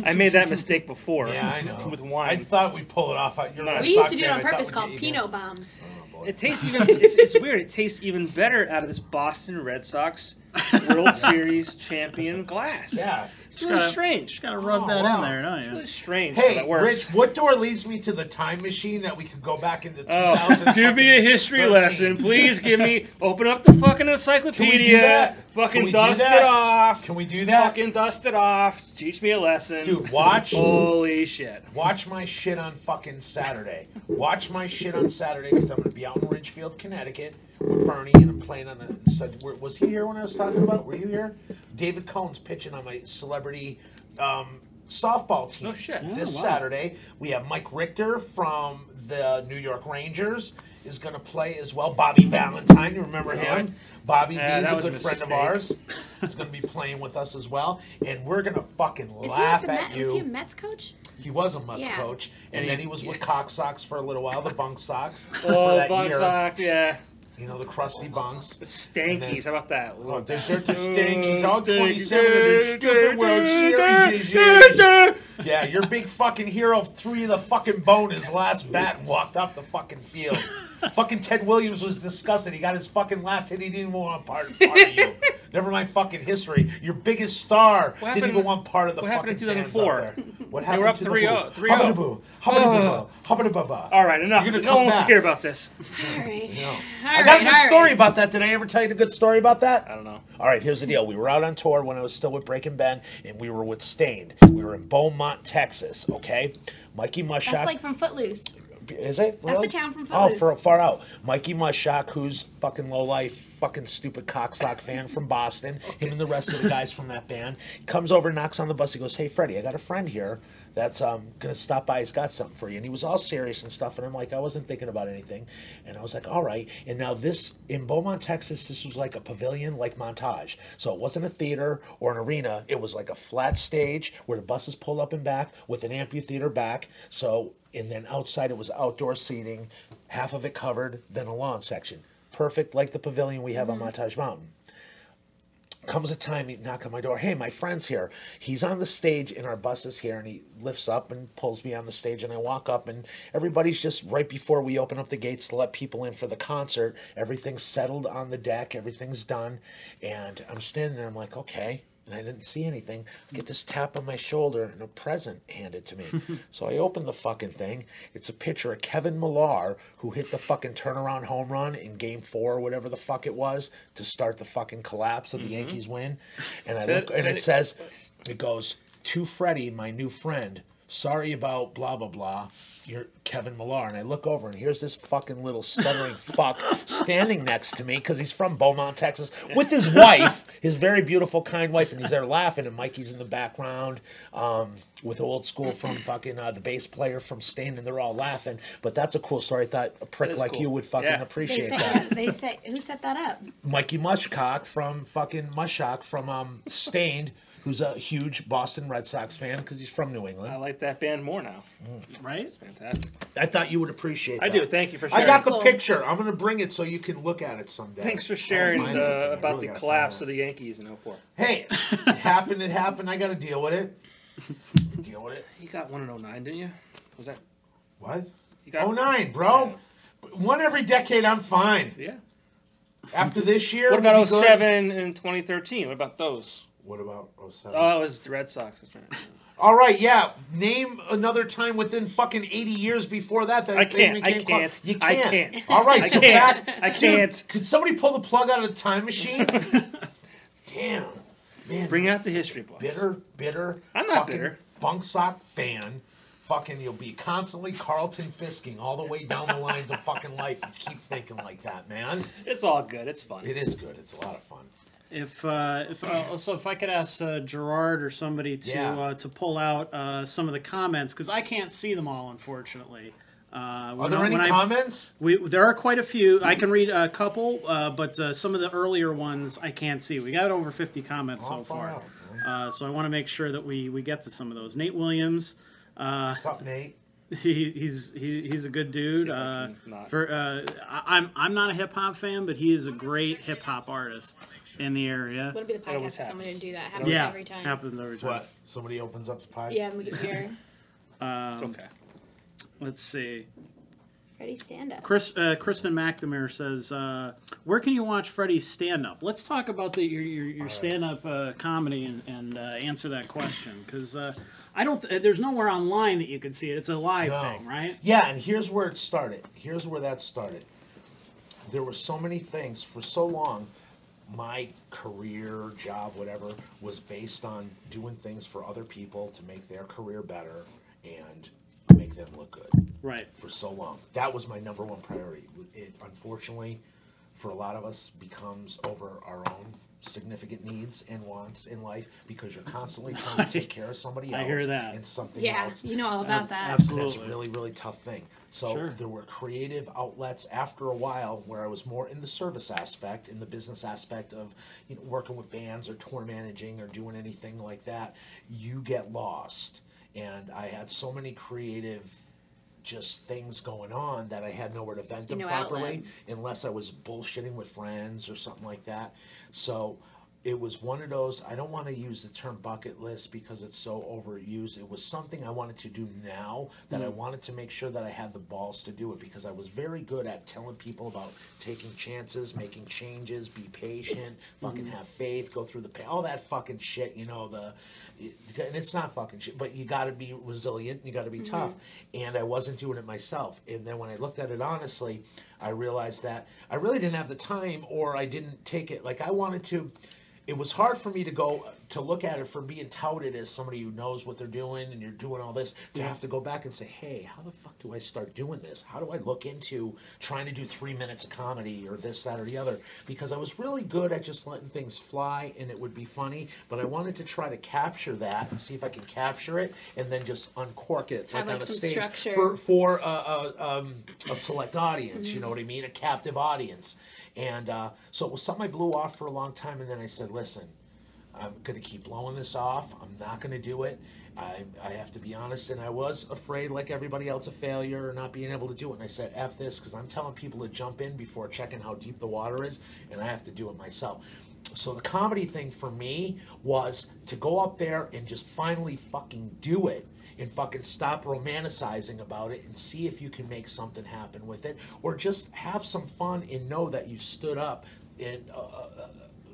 I made that mistake before. Yeah, I know. With wine. I thought we'd pull it off. You're a No. Red We used to do it on purpose called get you again. Pinot bombs. Oh, it tastes even. It's, it's weird. It tastes even better out of this Boston Red Sox World Series champion glass. Yeah. It's really gotta- strange. Just gotta rub Oh, that wow. in there, don't It's really strange Hey, that works. Rich, what door leads me to the time machine that we could go back into Oh, 2000? give me a history 13? lesson, please. Give me. Open up the fucking encyclopedia. that? Can Fucking we do dust that? it off. Can we do that? Fucking dust it off. Teach me a lesson, Dude, watch. Holy shit! Watch my shit on fucking Saturday. Watch my shit on Saturday because I'm going to be out in Ridgefield, Connecticut with Bernie, and I'm playing on a. So, were- was he here when I was talking about? Were you here? David Cone's pitching on my celebrity um, softball team. Oh, shit. This Oh, wow. Saturday we have Mike Richter from the New York Rangers is going to play as well. Bobby Valentine, you remember him? Bobby Yeah, V is that a was a good friend of mistake. ours. He's going to be playing with us as well, and we're going to fucking Is he, laugh at the at Met, you. was he a Mets coach? He was a Mets Yeah. coach, and And then he- he was with. Cock Sox for a little while, the Bunk Sox for Oh, that bug year. sock, yeah. You know, the crusty bunks. The stankies. How about that? Oh, they're, they're the stankies, all 27 of their stupid World Series. Yeah, your big fucking hero threw you the fucking bone his last bat and walked off the fucking field. Fucking Ted Williams was disgusted. He got his fucking last hit. He didn't even want part, part of you. Never mind fucking history. Your biggest star What didn't happened- even want part of the what fucking happened in fans 2004? out there. What They happened were up to the 3-0, boo? 3-0. Hubbity-boo, hubbity-boo, hubbity-boo. All right, enough. You're No gonna come one wants back. to hear about this. All right. No. All I got right, a good story right. about that. Did I ever tell you a good story about that? I don't know. All right, here's the deal. We were out on tour when I was still with Breaking Ben, and we were with Staind. We were in Beaumont, Texas. Okay, Mikey Mushok. That's like from Footloose. Is it? That's the town from Oh, Footloose. far, out. Mikey Mushok, who's fucking low life, fucking stupid cocksock fan from Boston. Him and the rest of the guys from that band comes over, knocks on the bus. He goes, "Hey, Freddie, I got a friend here." That's um, gonna stop by. He's got something for you, and he was all serious and stuff. And I'm like, I wasn't thinking about anything, and I was like, all right. And now this in Beaumont, Texas, this was like a pavilion, like montage. So it wasn't a theater or an arena. It was like a flat stage where the buses pulled up and back with an amphitheater back. So and then outside it was outdoor seating, half of it covered, then a lawn section. Perfect, like the pavilion we have on mm-hmm. Montage Mountain. Comes a time he knock on my door hey my friend's here. He's on the stage and our bus is here and he lifts up and pulls me on the stage and i walk up and everybody's just right before we open up the gates to let people in for the concert. Everything's settled on the deck everything's done and i'm standing there i'm like okay and I didn't see anything. I get this tap on my shoulder and a present handed to me. so I open the fucking thing. It's a picture of Kevin Millar who hit the fucking turnaround home run in game four, or whatever the fuck it was, to start the fucking collapse of the mm-hmm. Yankees win. And I look and it it- says, it goes, to Freddie, my new friend. Sorry about blah blah blah. You're Kevin Millar, and I look over, and here's this fucking little stuttering fuck standing next to me because he's from Beaumont, Texas, with his wife, his very beautiful, kind wife, and he's there laughing, and Mikey's in the background um, with old school from fucking uh, the bass player from Staind, and they're all laughing. But that's a cool story. I thought a prick like cool. you would fucking Yeah. They appreciate say, that. they say, who set that up? Mikey Mushcock from fucking Mushcock from um, Staind, who's a huge Boston Red Sox fan because he's from New England. I like that band more now. Right? It's Fantastic. I thought you would appreciate it. I that. do. Thank you for sharing. I got the Cool. picture. I'm gonna bring it so you can look at it someday. Thanks for sharing uh, about really the collapse of the Yankees in 04. Hey, it happened. It happened. I got to deal with it. deal with it. You got one in 09, didn't you? Was that? What? You got Oh nine, bro. One every decade. I'm fine. Yeah. After this year. What about we'll be good. 07 and 2013? What about those? What about 07? Oh, it oh, was the Red Sox. That's right. All right, yeah. Name another time within fucking 80 years before that that I can't, I close. can't, You can't. I can't. All right, I so can't. back. I can't. could somebody pull the plug out of the time machine? Damn. Man, Bring out the history books. bitter, bitter. I'm not bitter. Bunk sock fan. Fucking, you'll be constantly Carlton fisking all the way down the lines of fucking life. You keep thinking like that, man. It's all good. It's fun. It is good. It's a lot of fun. If uh, if uh, also if I could ask uh, Gerard or somebody to Yeah. uh, to pull out uh, some of the comments because I can't see them all unfortunately. Uh, Are there I- any when I- comments? We, there are quite a few. I can read a couple, uh, but uh, some of the earlier ones I can't see. We got over 50 comments Oh, so far far. out, Uh, so I want to make sure that we, we get to some of those. Nate Williams, uh, What's up, Nate? he, he's he, he's a good dude. Uh, not. for uh, I, I'm I'm not a hip hop fan, but he is a great hip hop artist in the area. Wouldn't be the It always podcast for somebody to happens. do that. Happens Yeah, every time. happens every time. What? Somebody opens up the pie. Yeah, and we can hear It's okay. Let's see. Freddie stand up. Chris, uh, Kristen McNamara says, uh, "Where can you watch Freddie's stand-up?" Let's talk about the, your your, your stand-up uh, comedy and, and uh, answer that question because uh, I don't. Th- there's nowhere online that you can see it. It's a live No. thing, right? Yeah, and here's where it started. Here's where that started. There were so many things for so long. My career, job, whatever, was based on doing things for other people to make their career better and make them look good Right. for so long. That was my number one priority. It unfortunately, for a lot of us, becomes over our own significant needs and wants in life because you're constantly trying to take care of somebody else I hear that. and something else. Yeah, else. you know all about Abs- that. absolutely. That's a really, really tough thing. So Sure. there were creative outlets after a while where I was more in the service aspect, in the business aspect of you know, working with bands or tour managing or doing anything like that. You get lost. And I had so many creative just things going on that I had nowhere to vent them No properly outlet. unless I was bullshitting with friends or something like that. So it was one of those, I don't want to use the term bucket list because it's so overused. It was something I wanted to do now that I mm. wanted to make sure that I had the balls to do it because I was very good at telling people about taking chances, making changes, be patient, fucking mm-hmm. have faith, go through the pain, all that fucking shit, you know, the and it's not fucking shit, but you got to be resilient, you got to be mm-hmm. tough. And I wasn't doing it myself. And then when I looked at it honestly, I realized that I really didn't have the time or I didn't take it like I wanted to. It was hard for me to go to look at it from being touted as somebody who knows what they're doing and you're doing all this to have to go back and say, hey, how the fuck do I start doing this? How do I look into trying to do three minutes of comedy or this, that, or the other? Because I was really good at just letting things fly and it would be funny, but I wanted to try to capture that and see if I can capture it and then just uncork it like, like, on a stage structure. for for a, a, um, a select audience. You know what I mean? A captive audience. And uh, so it was something I blew off for a long time, and then I said, "Listen, I'm going to keep blowing this off. I'm not going to do it. I, I have to be honest." And I was afraid, like everybody else, of failure or not being able to do it. And I said, "F this," because I'm telling people to jump in before checking how deep the water is, and I have to do it myself. So the comedy thing for me was to go up there and just finally fucking do it and fucking stop romanticizing about it and see if you can make something happen with it. Or just have some fun and know that you stood up and uh, uh,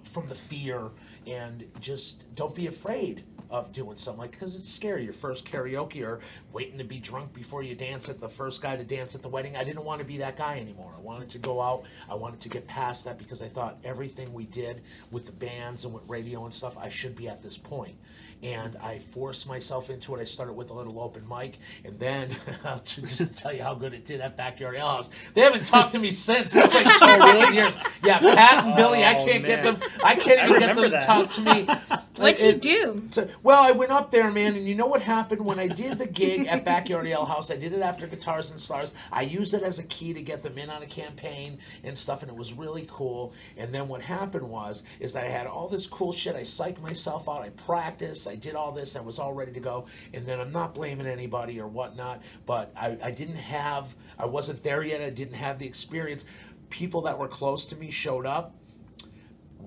from the fear and just don't be afraid of doing something like because it's scary. Your first karaoke or waiting to be drunk before you dance at the first guy to dance at the wedding. I didn't want to be that guy anymore. I wanted to go out. I wanted to get past that because i thought everything we did with the bands and with radio and stuff i should be at this point and I forced myself into it. I started with a little open mic, and then to just to tell you how good it did at Backyard Ale House. They haven't talked to me since. It's like 12 years. Yeah, Pat and Billy, I Oh, can't get them. I can't I even get them remember to talk to me. What'd It- you do? to- well, I went up there, man, and you know what happened when I did the gig at Backyard Ale House? I did it after Guitars and Stars. I used it as a key to get them in on a campaign and stuff, and it was really cool. And then what happened was, is that I had all this cool shit. I psyched myself out. I practiced. I did all this. I was all ready to go. And then I'm not blaming anybody or whatnot, but I, I didn't have, I wasn't there yet. I didn't have the experience. People that were close to me showed up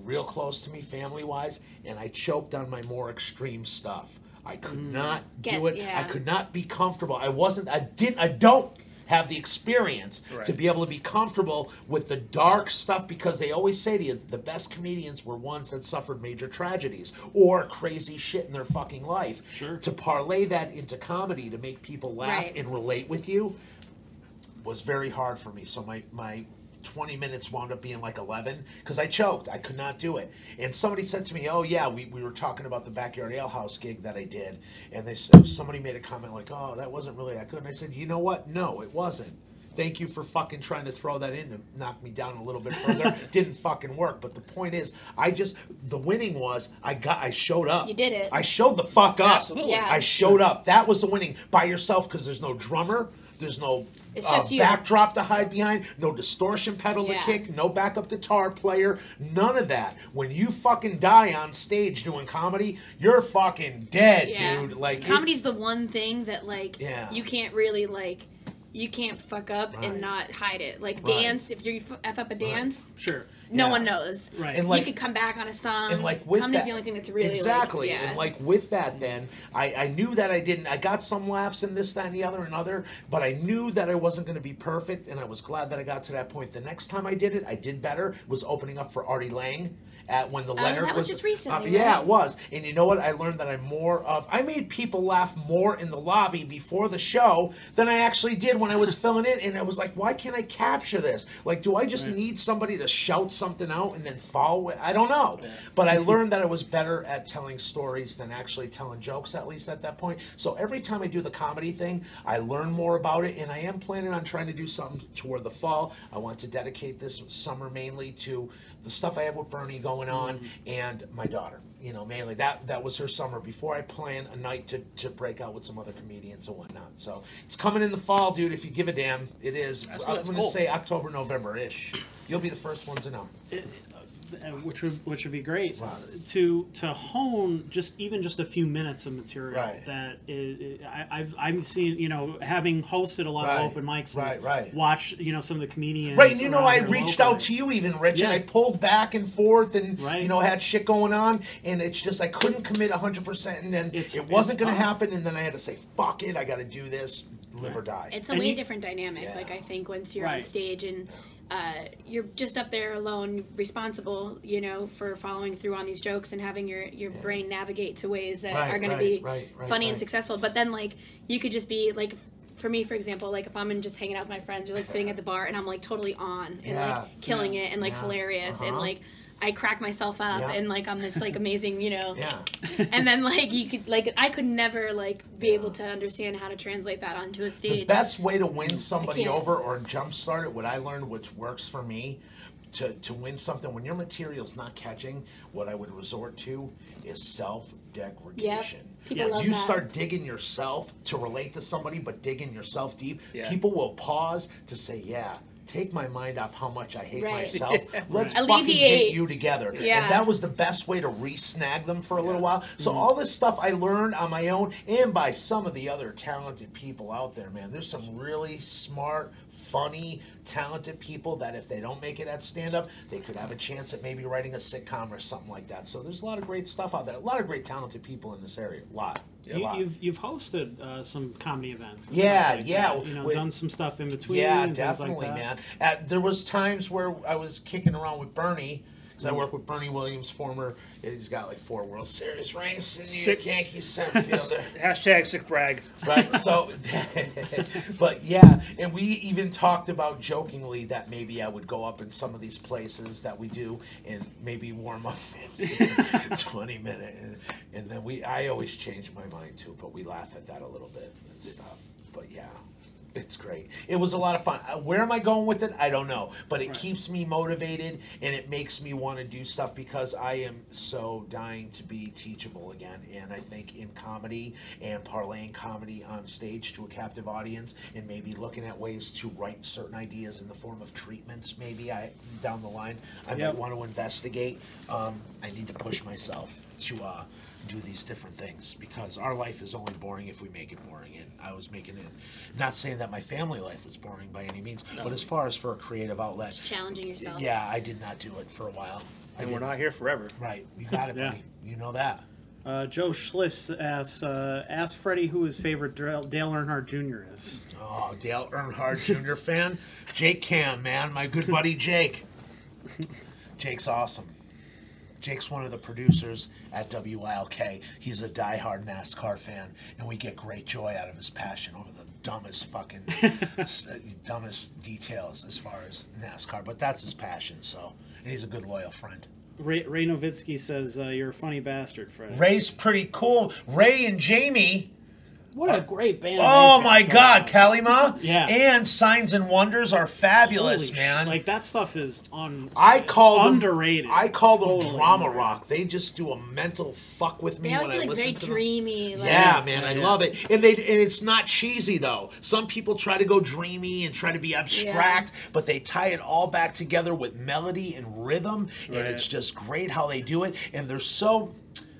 real close to me family wise and I choked on my more extreme stuff. I could mm. not do Get- it. I could not be comfortable. I wasn't I didn't I don't have the experience to be able to be comfortable with the dark stuff because they always say to you the best comedians were ones that suffered major tragedies or crazy shit in their fucking life. Sure. To parlay that into comedy to make people laugh Right. and relate with you was very hard for me. So my my 20 minutes wound up being like 11 because I choked. I could not do it. And somebody said to me, "Oh yeah, we, we were talking about the backyard ale house gig that I did." And they said somebody made a comment like, "Oh, that wasn't really that good." And I said, "You know what? No, it wasn't." Thank you for fucking trying to throw that in to knock me down a little bit further. Didn't fucking work. But the point is, I just the winning was I got I showed up. You did it. I showed the fuck up. Absolutely. Yeah. I showed up. That was the winning by yourself because there's no drummer, there's no It's uh, just you. backdrop to hide behind, no distortion pedal Yeah. to kick, no backup guitar player, none of that. When you fucking die on stage doing comedy, you're fucking dead, yeah. dude. Like comedy's the one thing that like Yeah. you can't really like you can't fuck up Right. and not hide it. Like Right. dance, if you f up a dance, Sure. No Yeah. one knows. Right. And like- you could come back on a song. and like with comedy's that, the only thing that's really exactly Like, yeah. and like with that then I, I knew that i didn't i got some laughs in this that and the other and other but i knew that i wasn't going to be perfect and i was glad that i got to that point the next time i did it i did better was opening up for Artie Lange at when the Leonard Oh, that was just recently, uh, yeah, right? it was. And you know what? I learned that I'm more of. I made people laugh more in the lobby before the show than I actually did when I was filling it. And I was like, why can't I capture this? Like, do I just need somebody to shout something out and then follow it? I don't know. But I learned that I was better at telling stories than actually telling jokes, at least at that point. So every time I do the comedy thing, I learn more about it. And I am planning on trying to do something toward the fall. I want to dedicate this summer mainly to the stuff I have with Bernie going on mm-hmm. and my daughter. You know, mainly that that was her summer before I plan a night to, to break out with some other comedians and whatnot. So it's coming in the fall, dude. If you give a damn, it is. I'm That's gonna cool. say October, November ish. You'll be the first ones to know. Uh, which would which would be great Wow. to to hone just even just a few minutes of material Right. that is, I, I've I'm seeing you know having hosted a lot Right. of open mics Right, right. watch you know some of the comedians Right, and you know, I reached locally. out to you even, Rich, and I pulled back and forth, and Right. you know, had shit going on, and it's just I couldn't commit hundred percent, and then It's- it wasn't going to happen, and then I had to say, "Fuck it, I got to do this, live or die." It's a And way you- different dynamic. Yeah. Like I think once you're on stage and uh, you're just up there alone, responsible, you know, for following through on these jokes and having your your brain navigate to ways that Right, are going right, to be right, right, funny and successful. But then like you could just be like. For me, for example, like if I'm in just hanging out with my friends or like sitting at the bar and I'm like totally on and Yeah, like killing it and like yeah, hilarious and uh-huh. like I crack myself up Yeah. and like I'm this like amazing, you know, yeah, and then like you could like I could never like be able to understand how to translate that onto a stage. the stage. best way to win somebody over or jumpstart it, what I learned, which works for me, to, to win something when your material's not catching, what I would resort to is self degradation. People When love you that. start digging yourself to relate to somebody, but digging yourself deep, Yeah. people will pause to say, "Yeah." Take my mind off how much I hate Right. myself. Let's Right. fucking get Alleviate. you together. Yeah. And that was the best way to re-snag them for a little while. So mm-hmm. all this stuff I learned on my own and by some of the other talented people out there, man. There's some really smart, funny, talented people that if they don't make it at stand up, they could have a chance at maybe writing a sitcom or something like that. So there's a lot of great stuff out there. A lot of great talented people in this area. A lot. You, lot. you've you've hosted uh, some comedy events. Yeah, like yeah, that. You know, done some stuff in between. Yeah, things like definitely, man. At, there was times where I was kicking around with Bernie because. I work with Bernie Williams, former. He's got like four World Series rings. in New York Six. Yankees center fielder. Hashtag sick brag. right? So, but yeah, and we even talked about jokingly that maybe I would go up in some of these places that we do and maybe warm up 15, 20 minutes, and, and then we. I always change my mind too, but we laugh at that a little bit and stuff. But yeah. It's great. It was a lot of fun. Uh, Where am I going with it? I don't know. But it keeps me motivated and it makes me want to do stuff because I am so dying to be teachable again. And I think in comedy and parlaying comedy on stage to a captive audience and maybe looking at ways to write certain ideas in the form of treatments, maybe I down the line I Yep. might want to investigate. Um, I need to push myself to uh, do these different things because our life is only boring if we make it boring. And I was making it, not saying that my family life was boring by any means, but as far as for a creative outlet, challenging yourself. yeah, I did not do it for a while. I And we're didn't. not here forever. Right, you got it, Yeah. buddy. You know that. Uh, Joe Schliss asks, uh, ask Freddie who his favorite Dale, Dale Earnhardt Jr. is. Oh, Dale Earnhardt Jr. fan, Jake Cam, man, my good buddy Jake. Jake's awesome. Jake's one of the producers at WILK. He's a diehard NASCAR fan, and we get great joy out of his passion over the dumbest fucking, uh, dumbest details as far as NASCAR. But that's his passion, so and he's a good loyal friend. Ray, Ray Novitsky says, uh, "You're a funny bastard, Freddie." Ray's pretty cool. Ray and Jamie What a great band! Oh my God, going. Kalima! Yeah. And Signs and Wonders are fabulous, Holy sh- man. Like that stuff is on. I call them underrated. I call them Totally drama underrated. rock. They just do a mental fuck with me They when always I do like listen very to them. dreamy. Like, Yeah, man, I Yeah. love it. And they and it's not cheesy though. Some people try to go dreamy and try to be abstract, but they tie it all back together with melody and rhythm, and it's just great how they do it. And they're so what's the word?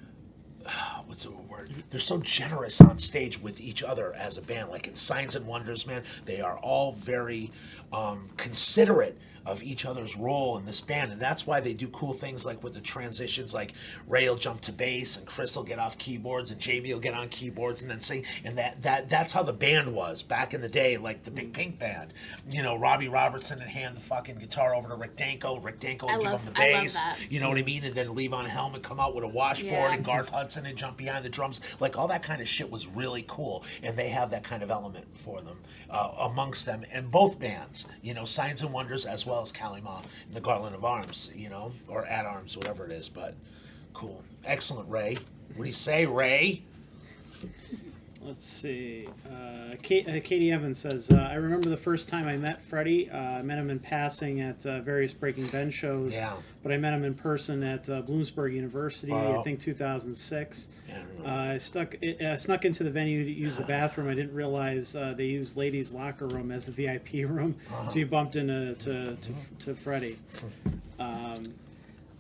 They're so generous on stage with each other as a band. Like in Signs and Wonders, man, they are all very um, considerate of each other's role in this band, and that's why they do cool things like with the transitions. Like Ray will jump to bass, and Chris will get off keyboards, and Jamie will get on keyboards, and then sing. And that that that's how the band was back in the day, like the Big Pink Band. You know, Robbie Robertson would hand the fucking guitar over to Rick Danko. Rick Danko would I give love- him the bass. You know what I mean? And then Levon Helm would come out with a washboard, Yeah. and Garth Hudson and jump behind the drums. Like all that kind of shit was really cool, and they have that kind of element for them uh, amongst them and both bands. You know, Signs and Wonders as well as Kalima and the Garland of Arms. You know, or At Arms, whatever it is. But cool, excellent, Ray. What do you say, Ray? Let's see. Uh, Kate, uh, Katie Evans says, uh, I remember the first time I met Freddie. Uh, I met him in passing at uh, various Breaking Ben shows. Yeah. But I met him in person at uh, Bloomsburg University, Wow. I think 2006. Yeah, I. Uh, I stuck, it, uh, snuck into the venue to use the bathroom. I didn't realize uh, they used ladies' locker room as the VIP room. Uh-huh. So you bumped into to, to, to Freddie. Um,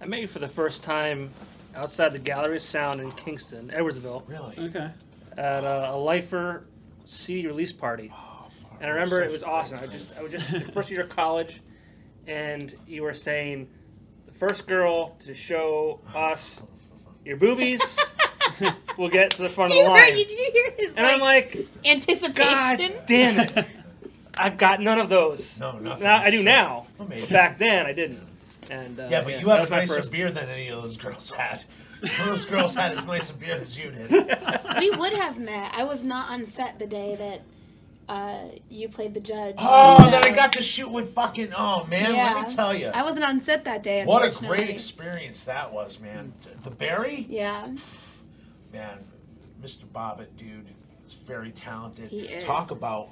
I met you for the first time outside the Gallery of Sound in Kingston, Edwardsville, really? okay. At a, a Lifer CD release party. And I remember it was awesome. I just, I was just first year of college, and you were saying the first girl to show us your boobies will get to the front of You the heard? line. Did you hear his And like, I'm like, anticipation? God damn it! I've got none of those. No, nothing. Now I do now. Amazing. But back then I didn't. And uh, Yeah, but you that have a nicer first. beard than any of those girls had. Those girls had as nice a beard as you did. we would have met. I was not on set the day that uh, you played the judge. on Oh, the that I show. got to shoot with fucking. Oh man, let me tell you. I wasn't on set that day. What a unfortunately. great experience that was, man. The Barry, Yeah. man, Mr. Bobbitt, dude, is very talented. He is. Talk about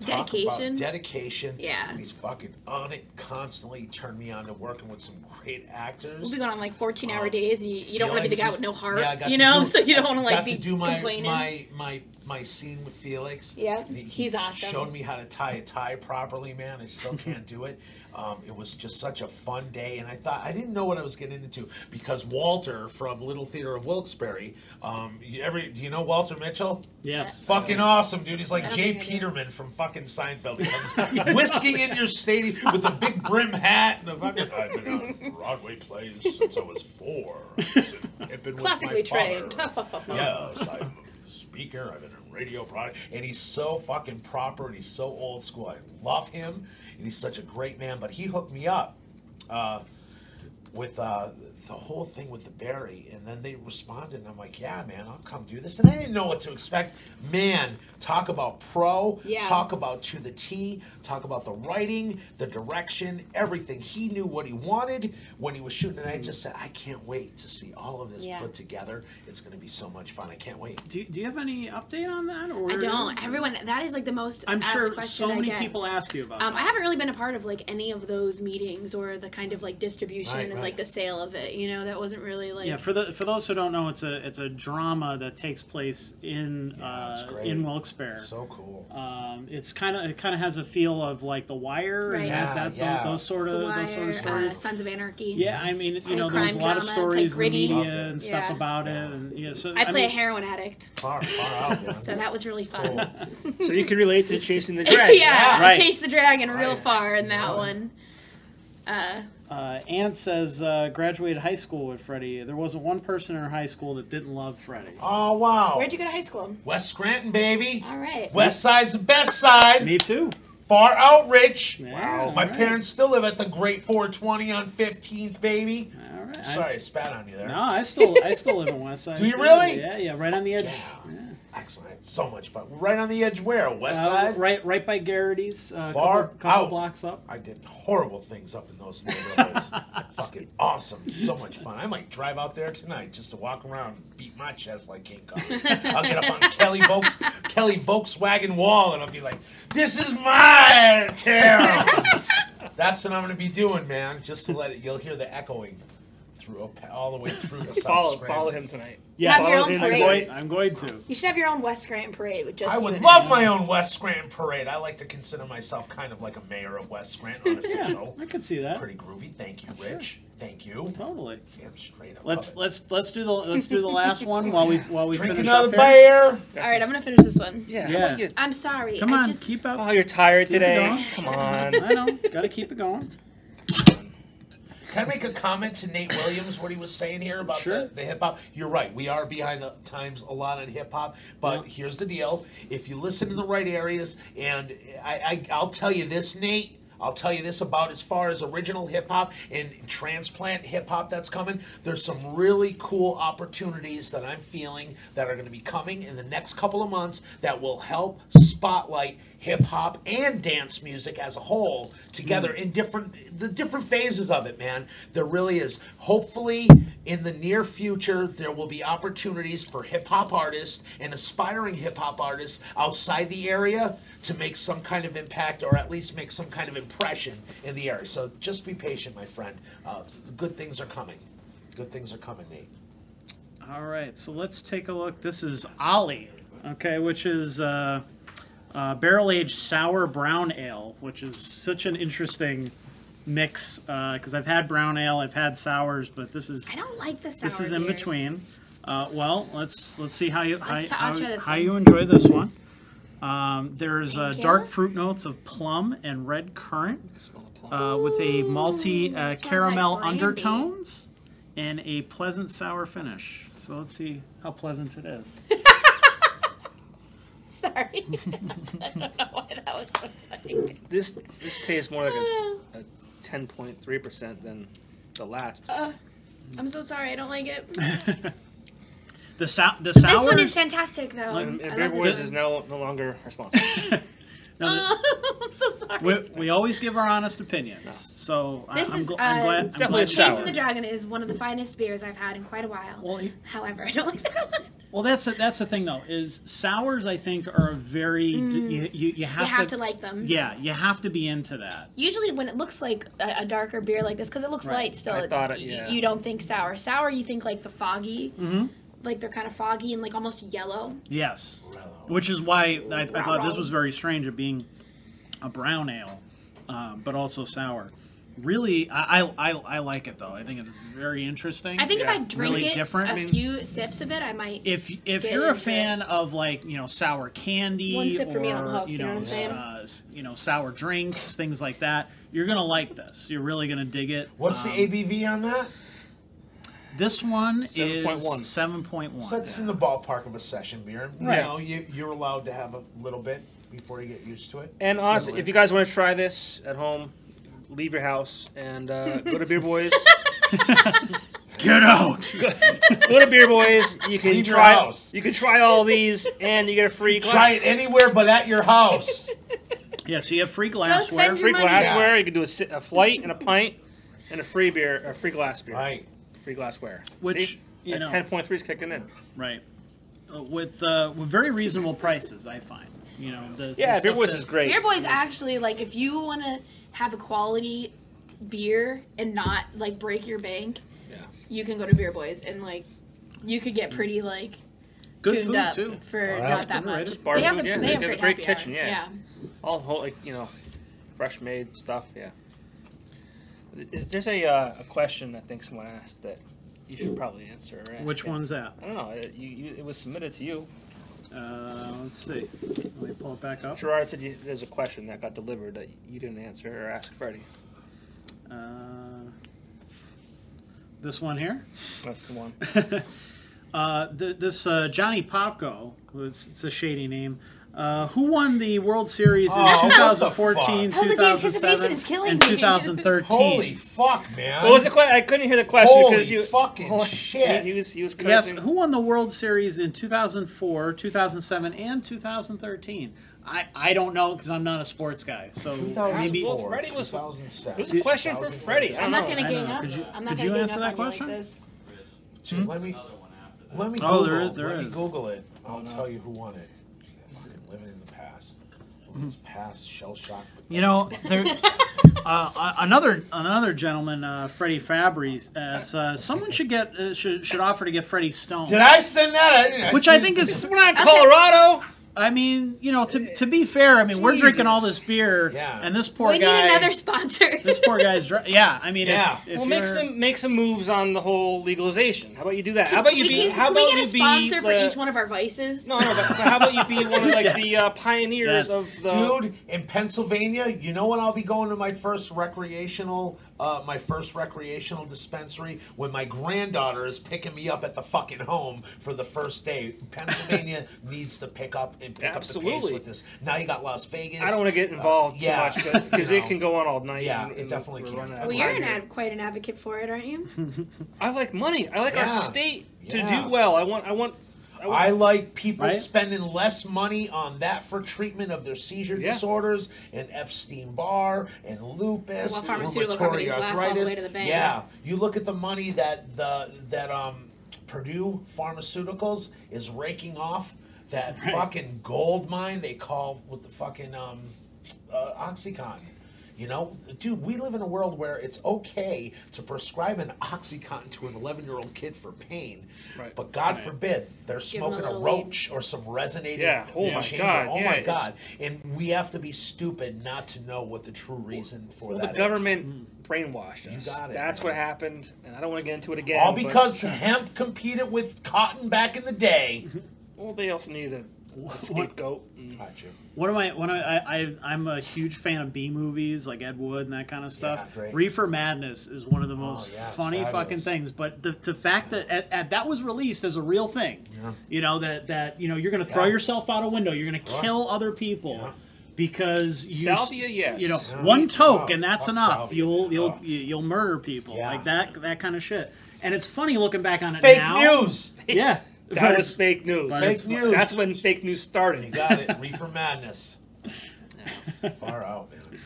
Dedication. dedication. Yeah. and he's fucking on it constantly. He turned me on to working with some great actors. We'll be going on like 14 hour Oh. days, and you, you don't want to be the guy with no heart. Yeah, I got you know, do- so you don't want to like be to do my, complaining. my my my scene with Felix. Yeah, he- he's he awesome. Showed me how to tie a tie properly, man. I still can't do it. Um, it was just such a fun day, and I thought I didn't know what I was getting into because Walter from Little Theater of Wilkes-Barre. Um, you ever do you know Walter Mitchell? Yes. Fucking awesome, dude. He's like Jay think I do. Peterman from fucking Seinfeld. He comes whisking in your stadium with the big brim hat and the fucking. I've been on Broadway plays since I was four. Pimpin' with my Classically trained. yes, I'm a speaker. I've been in radio product, and he's so fucking proper and he's so old school. I love him, and he's such a great man. But he hooked me up. Uh, with uh, the whole thing with the Barry, and then they responded, and I'm like, "Yeah, man, I'll come do this." And I didn't know what to expect. Man, talk about pro, Yeah. talk about to the T, talk about the writing, the direction, everything. He knew what he wanted when he was shooting, and I just said, "I can't wait to see all of this Yeah. put together. It's going to be so much fun. I can't wait." Do, do you have any update on that? Or I where it don't. is? Everyone, that is like the most I'm asked sure question so many people ask you about Um, that. I haven't really been a part of like any of those meetings or the kind of like distribution Right, and right. like the sale of it. You know, that wasn't really like. Yeah, for the for those who don't know, it's a it's a drama that takes place in Yeah, uh, in Wilkes-Barre. So cool. Um, it's kind of it kind of has a feel of like The Wire Right. and Yeah, that, that yeah. those sort of The those sort of stories. uh, Sons of Anarchy. yeah, I mean, you know, there's a crime lot of drama. It's, like, stories in the gritty. media Loved it. and stuff Yeah. about it, and yeah. So I play a mean, heroin addict, Far, far out, man. so that was really fun. So you can relate to chasing the dragon. yeah, Right. I chased the dragon real Right. far in that Yeah. one. Uh, Uh, Ant says uh, graduated high school with Freddie. There wasn't one person in her high school that didn't love Freddie. Oh wow. where'd you go to high school? West Scranton, baby. All right. West Side's the best side. Me too. Far out rich. Yeah, wow. My right. parents still live at the Great 420 on 15th, baby. All right. Sorry, I spat on you there. No, I still I still live in West Side. Do you too. really? Yeah, yeah, right on the edge. Yeah. Excellent. So much fun. Right on the edge where? West Uh, side? right, right by Garrity's. Uh, Far couple, couple out. blocks up. I did horrible things up in those neighborhoods. Fucking awesome. So much fun. I might drive out there tonight just to walk around and beat my chest like King Kong. I'll get up on Kelly Volks Kelly Volkswagen wall and I'll be like, This is my town. That's what I'm gonna be doing, man. Just to let it you'll hear the echoing through all the way through the South Follow, Scranton. follow him tonight. Yeah, Have your own I'm parade. going, I'm going to. You should have your own West Scranton parade with just I you would in love it. my own West Scranton parade. I like to consider myself kind of like a mayor of West Scranton, unofficial. I could see that. Pretty groovy. Thank you, Rich. Thank you. Totally. Damn straight up. Let's love it. let's let's do the let's do the last one while we while we drink finish another up here. beer. All right, I'm gonna finish this one. Yeah. Yeah. how about you? I'm sorry. Come I on, just, keep up. Oh, you're tired Keep it today. going. Come on. I know. Got to keep it going. Can I make a comment to Nate Williams? What he was saying here about Sure. the, the hip hop. You're right. We are behind the times a lot on hip hop. But Yeah. here's the deal: if you listen in the right areas, and I, I, I'll tell you this, Nate. I'll tell you this about as far as original hip hop and transplant hip hop that's coming. There's some really cool opportunities that I'm feeling that are going to be coming in the next couple of months that will help spotlight hip hop and dance music as a whole together in different the different phases of it, man. There really is. Hopefully, in the near future, there will be opportunities for hip hop artists and aspiring hip hop artists outside the area to make some kind of impact or at least make some kind of impression in the area. So just be patient, my friend. Uh, good things are coming. Good things are coming, Nate. All right, so let's take a look. This is Ollie, okay, which is uh, uh, barrel aged sour brown ale, which is such an interesting mix because I've had brown ale, I've had sours, but this is I don't like the sour this is in beers. between. Uh, well, let's let's see how you how, Let's how, I'll how you enjoy this one. Um, there's uh, dark fruit notes of plum and red currant Smell the plum. uh, with a malty uh, smells like caramel undertones and a pleasant sour finish. So let's see how pleasant it is. Sorry. I don't know why that was so funny. This this tastes more like a, a ten point three percent than the last. Uh, I'm so sorry. I don't like it. The sou- the sour. This one is fantastic, though. and and Beer Boys this is no no longer responsible. no, the- one. I'm so sorry. we, we always give our honest opinions. So This I'm, is, gl- I'm uh, glad. I'm definitely glad a you- sour. Chase the Dragon is one of the finest beers I've had in quite a while. Well, he- However, I don't like that one. Well, that's the, that's the thing though. Is sours I think are a very you, you, you have, Mm. You have to like them. Yeah, you have to be into that. Usually, when it looks like a, a darker beer like this, because it looks Right. light still, I it- thought it- y- yeah. you don't think sour. Sour, you think like the foggy, Mm-hmm. like they're kind of foggy and like almost yellow. Yes, which is why I, I thought this was very strange of being a brown ale, uh, but also sour. Really, I, I, I, I like it though. I think it's very interesting. I think Yeah. if I drink Really it, different. a I mean- few sips of it, I might. if if Get you're a into fan of like you know sour candy One sip or for me I'm hooked, you you know know what I'm uh, you know sour drinks things like that, you're gonna like this. You're really gonna dig it. What's Um, the ABV on that? This one 7.1. is seven point one. So that's in the ballpark of a session beer. You know, you, you're allowed to have a little bit before you get used to it. And honestly, Similar. if you guys want to try this at home, leave your house and uh, go to Beer Boys. Get out. go to Beer Boys. You can Leave your try. house. You can try all these, and you get a free glass. Try it anywhere but at your house. yeah, so you have free spend glassware. your Free money. glassware. You can do a, si- a flight and a pint, and a free beer, a free glass beer, right. free glassware. Which, See? you That know- ten point three is kicking in. Right. Uh, with uh, with very reasonable prices, I find. You know, the, the Yeah, Beer Boys that- is great. Beer Boys actually like if you want to have a quality beer and not like break your bank, Yeah. you can go to Beer Boys and like you could get pretty like Good tuned food up too. for yeah. not that Underrated. much. Bar they have food, a, yeah, they they have got a great, great happy kitchen, hours, yeah. All whole, like you know, fresh made stuff. Yeah. Is, there's a uh, a question I think someone asked that you should probably answer. Or ask Which it. one's that? I don't know. It, you, you, it was submitted to you. Uh, let's see. Let me pull it back up. Gerard said you, there's a question that got delivered that you didn't answer or ask Freddie. Uh, this one here. That's the one. Uh, th- this uh, Johnny Popko, it's, it's a shady name, Uh, who won the World Series in Oh, 2014, fuck? I was like, the anticipation 2007, is killing and 2013? Holy fuck, man! What was the question? I couldn't hear the question because you fucking Hold on. shit. He, he was he was Yes, who won the World Series in 2004, 2007, and 2013? I, I don't know because I'm not a sports guy. So maybe. Well, Freddie was- 2007. It was a question for Freddie. I I'm don't gonna gang up. Could you- I'm not could you gang answer up that question? Like this. Dude, let me let me Oh, Google. there is- there let me is. Google it. I'll tell you who won it. Fucking living in the past. This past shell shock. You know, there, uh, another another gentleman, uh, Freddie Fabry, asks, uh, someone should get uh, should, should offer to get Freddie Stone, Did I send that? I didn't, which I think is. We're not in Colorado. I mean, you know, to, to be fair, I mean, we're drinking all this beer, Yeah. and this poor We guy. need another sponsor. This poor guy's. dri- Yeah, I mean, Yeah. if, if Well, make you're- some make some moves on the whole legalization. How about you do that? How about you be? can, how can about we get you a sponsor be for the- each one of our vices? No, no, but, but how about you be one of like the uh, pioneers Yes. of the Dude, in Pennsylvania, you know when I'll be going to my first recreational, uh, my first recreational dispensary when my granddaughter is picking me up at the fucking home for the first day. Pennsylvania needs to pick up and pick up the Absolutely. pace with this. Now you got Las Vegas. I don't want to get involved yeah. too much because You it can go on all night. Yeah, and- it definitely we're can. running Well, of you're time an ad, quite an advocate for it, aren't you? I like money. I like our state to Yeah. do well. I want. I want. I want I like people Right? spending less money on that for treatment of their seizure Yeah. disorders and Epstein Barr and lupus, Well, pharmaceutical rheumatoid companies laugh all the arthritis. way to the bank. Yeah, you look at the money that the that um Purdue Pharmaceuticals is raking off that fucking gold mine they call with the fucking um uh, OxyContin. You know, dude, we live in a world where it's okay to prescribe an OxyContin to an 11 year old kid for pain. Right. But God forbid they're him a smoking a, little roach or some resonating Yeah. Oh my chamber. God. Oh Yeah, my God. And we have to be stupid not to know what the true reason for well, that the is. government mm. brainwashed us. You got it, That's man. what happened, and I don't want to get into it again. All but- because hemp competed with cotton back in the day. well, they also needed a, a scapegoat. and- Gotcha. One of my one of I, I I'm a huge fan of B movies like Ed Wood and that kind of stuff. Yeah. Reefer Madness is one of the oh, most yeah, it's funny fucking things. But the, the fact that at, at, that was released as a real thing, you know that that you know you're gonna throw Yeah. yourself out a window, you're gonna kill other people. Yeah. Because you, Salvia, yes. you know, Yeah. one toke Oh, and that's enough. salvia. You'll you'll Oh. you- you'll murder people Yeah. like that that kind of shit. And it's funny looking back on it Fake now. news. Yeah, But That was fake news. Fake it's news. That's when fake news started. You started. got it. Reefer madness. Far out, man.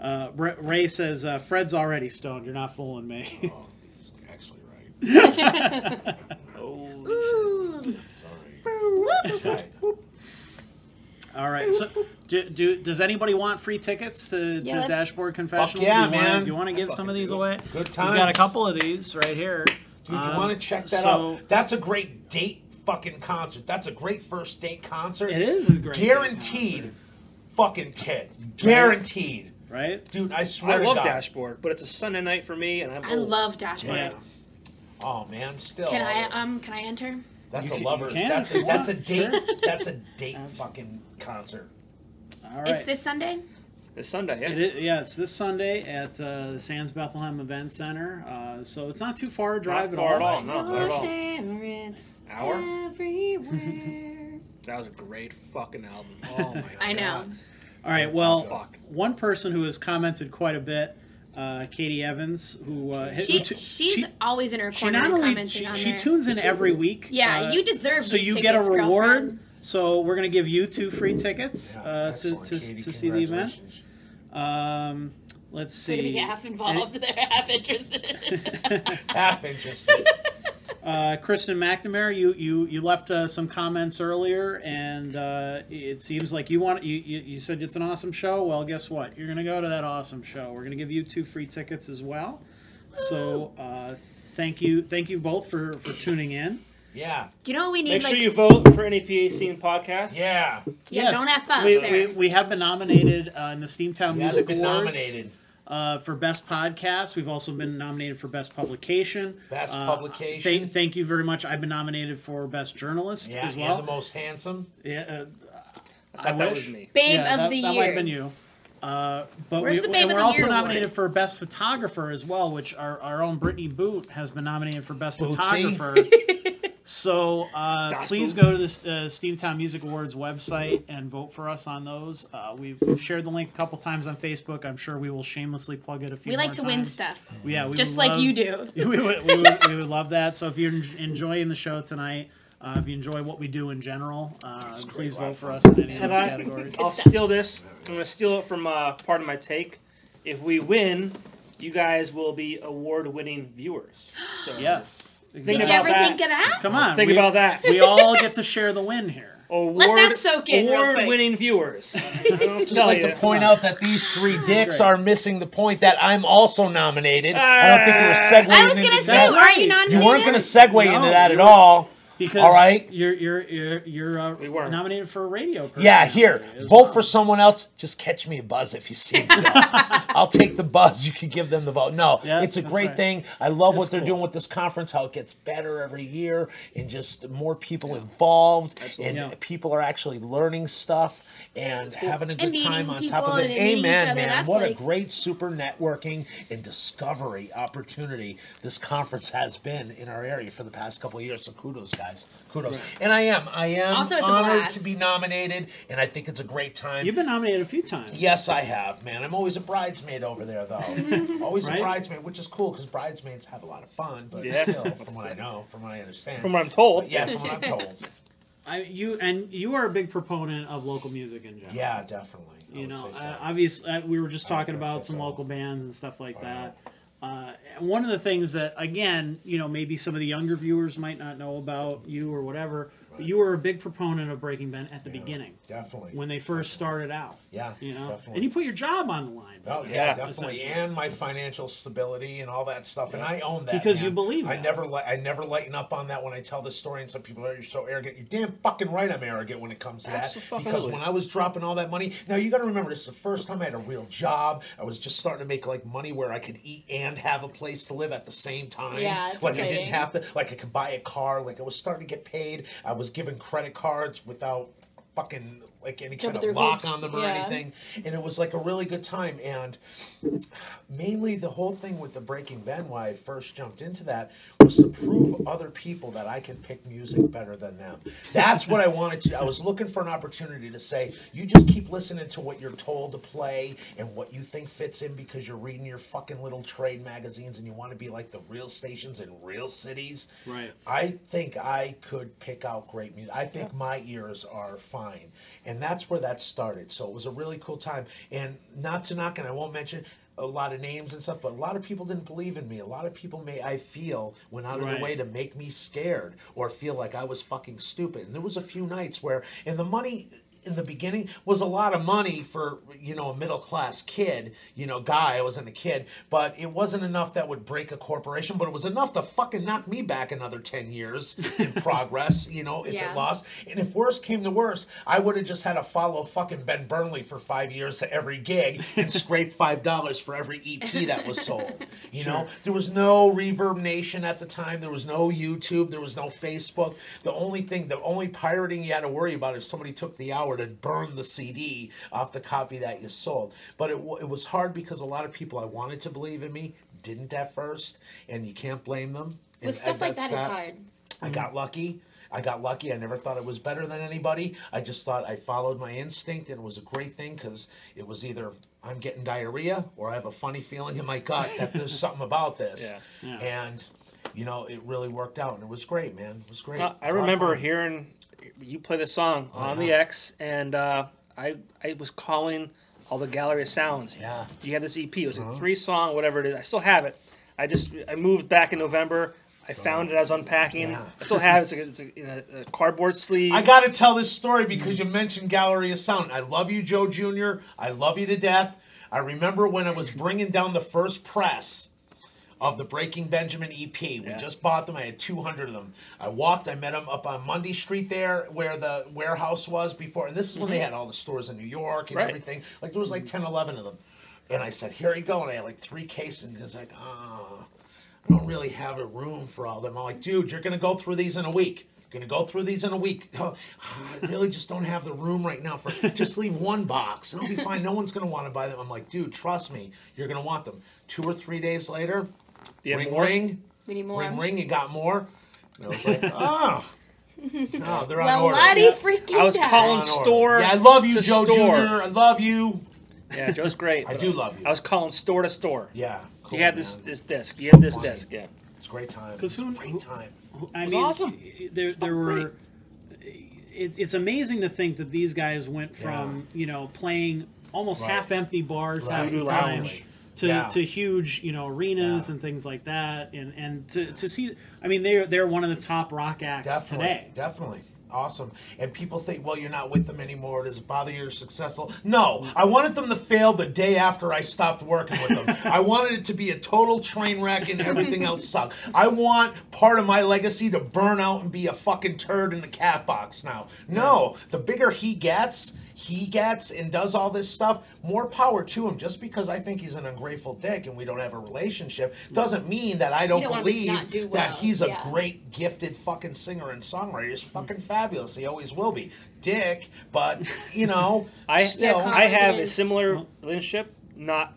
Uh, Ray- Ray says uh, Fred's already stoned. You're not fooling me. Oh, he's actually right. Holy Sorry. Right. All right. So, do, do does anybody want free tickets to, to Yeah, let's- Dashboard Confessional? yeah, do you Wanna, man. do you want to give some of these away? Good We've got a times. couple of these right here. Dude, you Um, want to check that so- out? That's a great date fucking concert. That's a great first date concert. It is a great date guaranteed fucking tit. Guaranteed. Right? Dude, I I swear to love God. Dashboard, but it's a Sunday night for me, and I'm I old. love Dashboard. Yeah. Oh man, still. Can I um can I enter? That's You a can- lover. That's a that's a date. sure. That's a date fucking concert. All right. It's this Sunday. It's Sunday, yeah. It is, yeah, it's this Sunday at uh, the Sands Bethlehem Event Center. Uh, so it's not too far a drive Not far at all. Far at all. No, not at all. Favorites Hour? everywhere. That was a great fucking album. Oh my god. I know. All right. Well, Fuck. one person who has commented quite a bit, uh, Katie Evans, who uh, She, who t- she's she- always in her she corner not only commenting she, on she there. tunes in every week. Yeah, uh, you deserve So these you tickets, get a reward. girlfriend. So we're gonna give you two free tickets Yeah, uh, to excellent, to, Katie, to see the event. congratulations. Um, let's Could see. be half involved, they're half interested. Half interested. Uh, Kristen McNamara, you you you left uh, some comments earlier, and uh, it seems like you want you, you you said it's an awesome show. Well, guess what? You're gonna go to that awesome show. We're gonna give you two free tickets as well. So uh, thank you thank you both for for tuning in. Yeah. you know what we need? Make like, sure you vote for NEPA Scene podcast. Yeah. yeah, don't F up we, there. we, we have been nominated uh, in the Steamtown Yeah, Music they've been Awards nominated. Uh, for best podcast. We've also been nominated for best publication. Best Uh, publication. Thank, thank you very much. I've been nominated for best journalist Yeah, as well. and the most handsome. yeah, uh, I thought that was wish. me. Babe yeah, of that, the that year. might have been you. Uh, but Where's we, the Babe and of we're the also Year nominated award? for best photographer as well, which our, our own Brittany Boot has been nominated for best Bootsy. photographer. So uh, please Boot. go to the uh, Steamtown Music Awards website and vote for us on those. Uh, we've, we've shared the link a couple times on Facebook. I'm sure we will shamelessly plug it a few We like more to win stuff, Yeah, we just would like love- you do. we, would, we, would, we would love that. So if you're enjoying the show tonight, uh, if you enjoy what we do in general, uh, please vote for us in any of And those I, categories. I'll stuff. steal this. I'm gonna steal it from uh, part of my take. If we win, you guys will be award-winning viewers. So Yes. Think Did you ever that. think of that? Come on. Think we, about that. we all get to share the win here. Award, Let that soak in. Award-winning viewers. I don't know what to Just tell like to point out that these three dicks are missing the point that I'm also nominated. I don't think you were ah. segueing I was into gonna say, that. are you nominated? You weren't going to segue No, into that at you- all. Because All right. you're you're you're you're uh, We weren't. nominated for a radio. Yeah, here, vote well. for someone else. Just catch me a buzz if you see me. I'll take the buzz. You can give them the vote. No, Yeah, it's a great right. thing. I love what they're cool. doing with this conference. How it gets better every year, and just more people involved, and Yeah. people are actually learning stuff and having a good meeting time on top of it. and meeting each Amen, other. man. That's What a great super networking and discovery opportunity this conference has been in our area for the past couple of years. So kudos, guys. Kudos. And I am. I am Also, it's a honored blast. to be nominated, and I think it's a great time. You've been nominated a few times. Yes, I have, man. I'm always a bridesmaid over there, though. always Right? a bridesmaid, which is cool because bridesmaids have a lot of fun, but Yeah. still, from what I know, from what I understand. From what I'm told. But yeah, from what I'm told. I, you and you are a big proponent of local music in general. Yeah, definitely. I you would know, say so. uh, obviously, uh, we were just talking agree with about some though. local bands and stuff like that. Uh, one of the things that, again, you know, maybe some of the younger viewers might not know about you or whatever, but you were a big proponent of Breaking Ben at the beginning definitely. when they first started out. yeah, You know, definitely. and you put your job on the line. Oh yeah, Yeah, definitely, and my financial stability and all that stuff, and I own that Because man. you believe I never, li- I never lighten up on that when I tell this story, and some people are you're so arrogant. You're damn fucking right, I'm arrogant when it comes to that. Abso-fucking-lutely. Because when I was dropping all that money, now you got to remember, this is the first time I had a real job. I was just starting to make like money where I could eat and have a place to live at the same time. Yeah, it's like I didn't have to, like I could buy a car. Like I was starting to get paid. I was given credit cards without fucking like any kind of lock hoops, on them or yeah. anything. And it was like a really good time. And mainly the whole thing with the breaking ben why i first jumped into that was to prove other people that i can pick music better than them that's what i wanted to i was looking for an opportunity to say you just keep listening to what you're told to play and what you think fits in because you're reading your fucking little trade magazines and you want to be like the real stations in real cities Right. I think I could pick out great music. I think my ears are fine. And that's where that started. So it was a really cool time. And not to knock, and I won't mention a lot of names and stuff, but a lot of people didn't believe in me. A lot of people may I feel went out of Right. their way to make me scared or feel like I was fucking stupid. And there was a few nights where and the money in the beginning was a lot of money for you know a middle class kid you know guy i wasn't a kid but it wasn't enough that would break a corporation but it was enough to fucking knock me back another 10 years in progress you know if Yeah. it lost. And if worse came to worse i would have just had to follow fucking ben burnley for five years to every gig and scrape five dollars for every ep that was sold you know? There was no reverb nation at the time there was no youtube there was no facebook. The only thing the only pirating you had to worry about is somebody took the hour to burn the cd off the copy that you sold but it, it was hard because a lot of people i wanted to believe in me didn't at first and you can't blame them And With stuff like that's that, it's hard. I got lucky. I got lucky. I never thought it was better than anybody. I just thought I followed my instinct, and it was a great thing because it was either I'm getting diarrhea or I have a funny feeling in my gut that there's something about this. Yeah. Yeah. And you know, it really worked out, and it was great, man. It was great. Uh, It was I a lot of remember hearing you play the song on the X, and uh, I I was calling all the Gallery of Sounds. Yeah. Uh-huh. You had this EP. It was a three song, whatever it is. I still have it. I just I moved back in November. I found it. I was unpacking. Yeah. I still have it. It's, a, it's a, in a, a cardboard sleeve. I got to tell this story because you mentioned Gallery of Sound. I love you, Joe Jr. I love you to death. I remember when I was bringing down the first press of the Breaking Benjamin EP. We Yeah. just bought them. I had 200 of them. I walked. I met them up on Mundy Street there, where the warehouse was before. And this is when they had all the stores in New York and Right. everything. Like there was like 10, 11 of them. And I said, "Here you go." And I had like three cases. And he's like, "Ah." I don't really have a room for all of them. I'm like, dude, you're gonna go through these in a week. You're gonna go through these in a week. Oh, I really just don't have the room right now for. Just leave one box, and I'll be fine. No one's gonna want to buy them. I'm like, dude, trust me, you're gonna want them. Two or three days later, Do you have ring more? ring, We need more. ring ring. You got more. And I was like, oh. No, they're on well, order. Lottie Yeah. freaking I was died. calling On order. store. Yeah, I love you, to Joe store. Jr. I love you. Yeah, Joe's great. I but do love you. I was calling store to store. Yeah. Cool, you have this man. this disc. You have this Funny. disc. Yeah. It's a great time. 'Cause who- great who- time. I was mean, awesome. There, there felt were. It, it's amazing to think that these guys went from you know playing almost Right. half-empty bars, Right, half Voodoo lounge, Lounge. To, Yeah. to huge you know arenas Yeah. and things like that, and and to, to see. I mean, they're they're one of the top rock acts Definitely. today. Definitely. Awesome. And people think, well, you're not with them anymore. Does it bother you? You're successful? No. I wanted them to fail the day after I stopped working with them. I wanted it to be a total train wreck and everything else suck. I want part of my legacy to burn out and be a fucking turd in the cat box now. No. The bigger he gets, he gets and does all this stuff, more power to him. Just because I think he's an ungrateful dick and we don't have a relationship doesn't mean that I don't, don't believe not do that he's a yeah. great, gifted fucking singer and songwriter. He's hmm. fucking fabulous. He always will be. Dick, but you know, I still Yeah, I have a similar relationship, not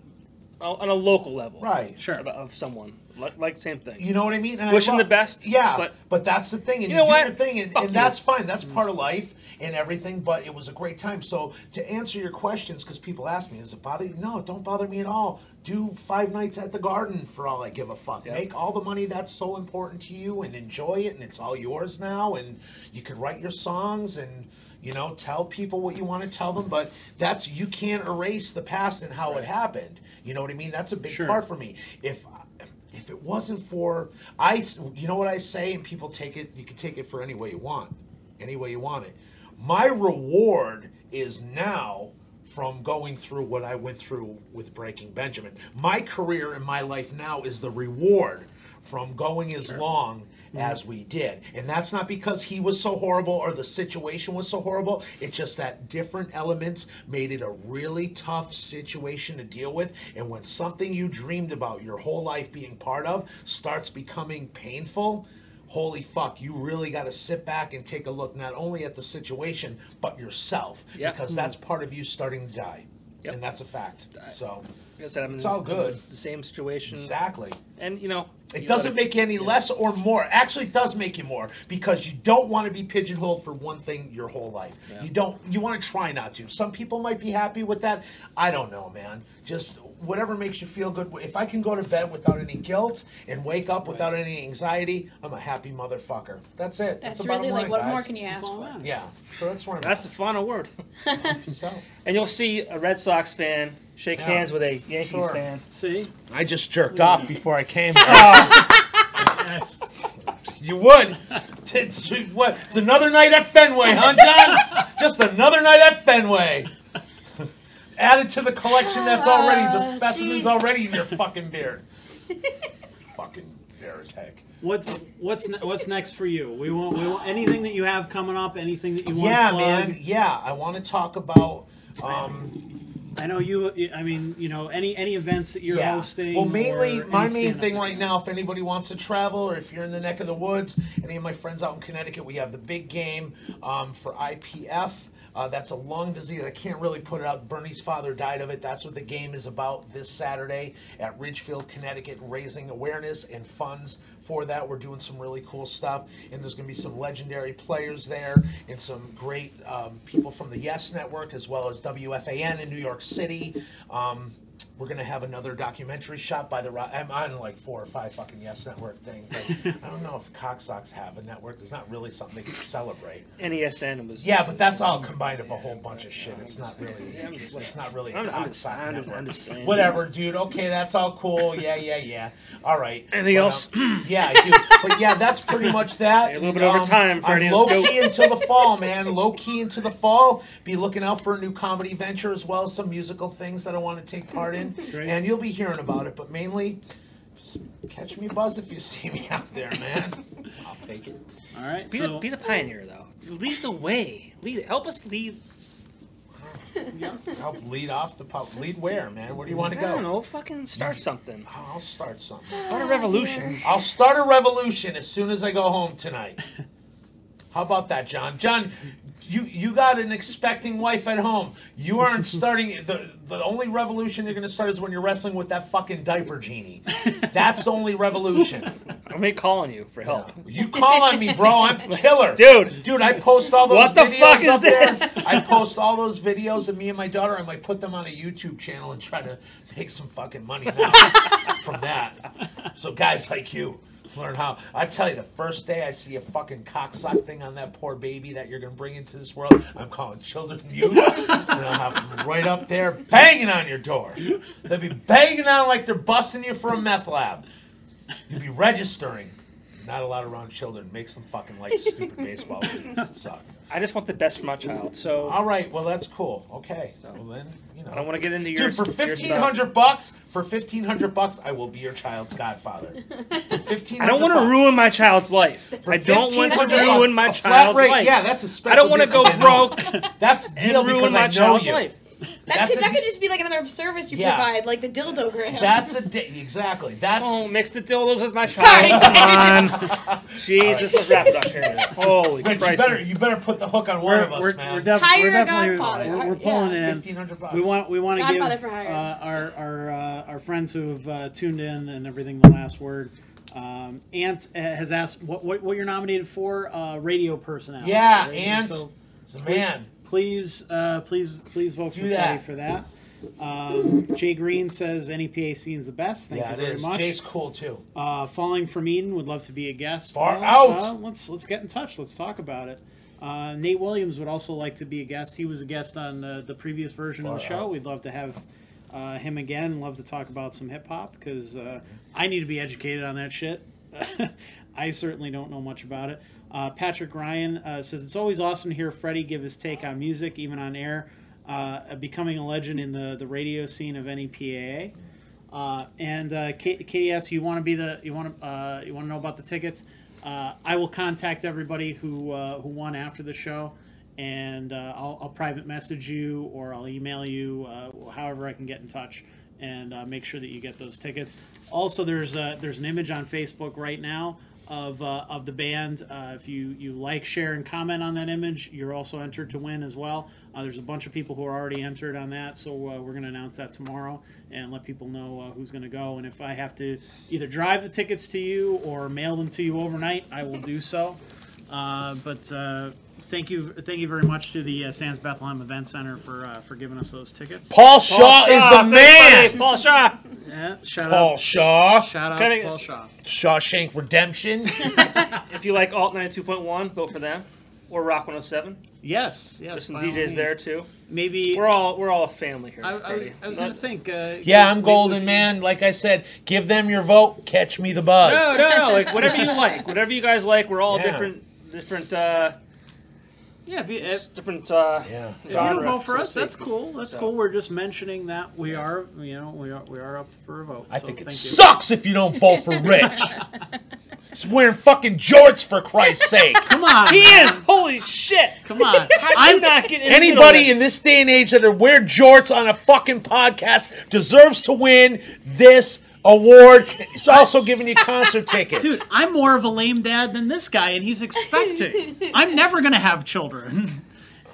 uh, on a local level. Right. Sure. Of, of someone like, like same thing. You know what I mean? And I Wish him love- the best, Yeah, but- but, that's the thing, and You you, know do what? your thing, and, and that's fine. That's part of life and everything. But it was a great time. So to answer your questions, because people ask me, does it bother you? No, it don't bother me at all. Do five nights at the Garden for all I give a fuck. Yep. Make all the money that's so important to you, and enjoy it, and it's all yours now. And you can write your songs and. You know, tell people what you want to tell them, but that's you can't erase the past and how it happened. You know what I mean? That's a big Sure. part for me. If if it wasn't for I, you know what I say, and people take it. You can take it for any way you want, any way you want it. My reward is now from going through what I went through with Breaking Benjamin. My career in my life now is the reward from going as long mm-hmm. as we did. And that's not because he was so horrible or the situation was so horrible. It's just that different elements made it a really tough situation to deal with. And when something you dreamed about your whole life being part of starts becoming painful, holy fuck, you really got to sit back and take a look not only at the situation, but yourself. Yeah. Because mm-hmm. that's part of you starting to die. Yep. And that's a fact. So, Like I said, I'm in It's all good. The same situation. exactly. And you know, It you doesn't gotta- make you any less or more. Actually, it does make you more because you don't want to be pigeonholed for one thing your whole life. Yeah. You don't. You want to try not to. Some people might be happy with that. I don't know, man. Just whatever makes you feel good. If I can go to bed without any guilt and wake up without any anxiety, I'm a happy motherfucker. That's it. That's, the really bottom like line, what guys. more can you ask for? Yeah. So that's where I'm That's at. the final word. So, And you'll see a Red Sox fan shake Yeah. hands with a Yankees Sure. fan. See, I just jerked off before I came. yes. You would. It's, what? It's another night at Fenway, huh, John? Just another night at Fenway. Added to the collection that's already the Uh, specimens Jesus. already in your fucking beard. fucking Veritech. What's what's ne- what's next for you? We want we want anything that you have coming up, anything that you want Yeah, to plug. Yeah, man. Yeah, I want to talk about. Um, I know you. I mean, you know, any any events that you're yeah. hosting. Well, mainly my main thing right now, if anybody wants to travel or if you're in the neck of the woods, any of my friends out in Connecticut, we have the big game um, for IPF. Uh, that's a lung disease. I can't really put it out. Bernie's father died of it. That's what the game is about this Saturday at Ridgefield, Connecticut, raising awareness and funds for that. We're doing some really cool stuff, and there's going to be some legendary players there and some great um, people from the Yes Network as well as WFAN in New York City. Um, we're gonna have another documentary shot by the. Ro- I'm on like four or five fucking Yes Network things. Like, I don't know if Cocksocks have a network. There's not really something they can celebrate. NESN was. Yeah, but that's all combined of a whole bunch of shit. It's not really. It's not really a I'm, I'm, just, I'm, just, network. I'm just saying. Whatever, dude. Okay, that's all cool. Yeah, yeah, yeah. All right. Anything But, else? um, yeah, I do. But yeah, that's pretty much that. A little bit over time for I'm low key until the fall, man. Low key into the fall. Be looking out for a new comedy venture as well as some musical things that I want to take part in. Great. And you'll be hearing about it. But mainly, just catch me buzz if you see me out there, man. I'll take it. All right. Be, so the, be the pioneer, though. Lead the way. Lead. Help us lead. Yeah. Help lead off the pub. Lead where, man? Where do you want to go? I go? don't know. Fucking start something. I'll start something. Start a revolution. I'll start a revolution as soon as I go home tonight. How about that, John? John, You you got an expecting wife at home. You aren't starting the the only revolution you're gonna start is when you're wrestling with that fucking diaper genie. That's the only revolution. I'm be calling you for help. You call on me, bro. I'm killer, Dude. Dude, I post all those. What the videos fuck is up there. this? I post all those videos of me and my daughter. I might put them on a YouTube channel and try to make some fucking money from that. So guys like you learn how. I tell you, the first day I see a fucking cocksock thing on that poor baby that you're gonna bring into this world, I'm calling children youth, and I'll have them right up there banging on your door. They'll be banging on like they're busting you for a meth lab. You'll be registering. Not allowed around children. Makes them fucking like stupid baseball teams that suck. I just want the best for my child. So All right, well that's cool. Okay, well then you know. I don't want to get into your Dude, for your fifteen stuff. hundred bucks, for fifteen hundred bucks, I will be your child's godfather. For fifteen, I don't want to ruin my child's life. I don't want to 1,500 ruin my a flat child's rate, life. Yeah, that's a special. I don't want to deal go 'cause broke That's deal and because ruin my I know child's you. life. That That's could, a that di- could just be like another service you Yeah. provide, like the dildo gram. That's a di- exactly. That's Don't mix the dildos with my Sorry, child. sorry. Come on. Jesus, let's wrap it up here. Holy But you better you better put the hook on one We're, of us, we're, man. we're, def- Hire we're a definitely godfather. we're, we're Yeah. pulling in. Fifteen hundred bucks. We want we want to give uh, for hire. our our uh, our friends who have uh, tuned in and everything the last word. Um, Ant uh, has asked what, what what you're nominated for uh, radio personality. Yeah, right? and so it's a man. Please uh, please please vote for Do Freddie that. for that. Um, Jay Green says NEPA scene is the best. Thank Yeah, you it very is. much. Jay's cool too. Uh, Falling from Eden would love to be a guest. Far Well, out. uh, let's let's get in touch. Let's talk about it. Uh, Nate Williams would also like to be a guest. He was a guest on uh, the previous version of the show. out. We'd love to have uh, him again. Love to talk about some hip hop because uh, I need to be educated on that shit. I certainly don't know much about it. Uh, Patrick Ryan uh, says it's always awesome to hear Freddie give his take on music, even on air. Uh, becoming a legend in the, the radio scene of NEPA. Uh, and uh, K- Katie asks, "You want to be the you want to uh, you want to know about the tickets?" I will contact everybody who who won after the show, and I'll, I'll private message you or I'll email you, however I can get in touch, and make sure that you get those tickets. Also, there's a, there's an image on Facebook right now of uh, of the band. Uh, if you you like, share, and comment on that image, you're also entered to win as well. Uh, there's a bunch of people who are already entered on that, so uh, we're going to announce that tomorrow and let people know uh, who's going to go. And if I have to either drive the tickets to you or mail them to you overnight, I will do so. Uh, but uh, thank you, thank you very much to the uh, Sands Bethlehem Event Center for uh, for giving us those tickets. Paul Shaw is the Thanks, man. Paul Shaw. Yeah, shout Paul out, Shaw, shout out Kinda- to Paul Shaw. Shawshank Redemption. If you like Alt 92.1, vote for them. Or Rock 107. Yes, yes. There's some by all DJs means. there too. Maybe We're all we're all a family here. I, I was, Freddie. I was going to think. Uh, Yeah, I'm maybe golden, we- man. Like I said, give them your vote. Catch me the buzz. No, no, no. Like whatever you like, whatever you guys like. We're all Yeah. different, different, uh, Yeah, if you, if, different. Uh, Yeah. if you don't vote for us, that's cool. That's So- cool. We're just mentioning that we are, you know, we are we are up for a vote. I so think it thank you. sucks if you don't vote for Rich. He's wearing fucking jorts for Christ's sake. Come on, He man. is. Holy shit! Come on. I'm not getting into Anybody in this day and age that are wear jorts on a fucking podcast deserves to win this award. He's also giving you concert tickets. Dude, I'm more of a lame dad than this guy, and he's expecting. I'm never gonna have children,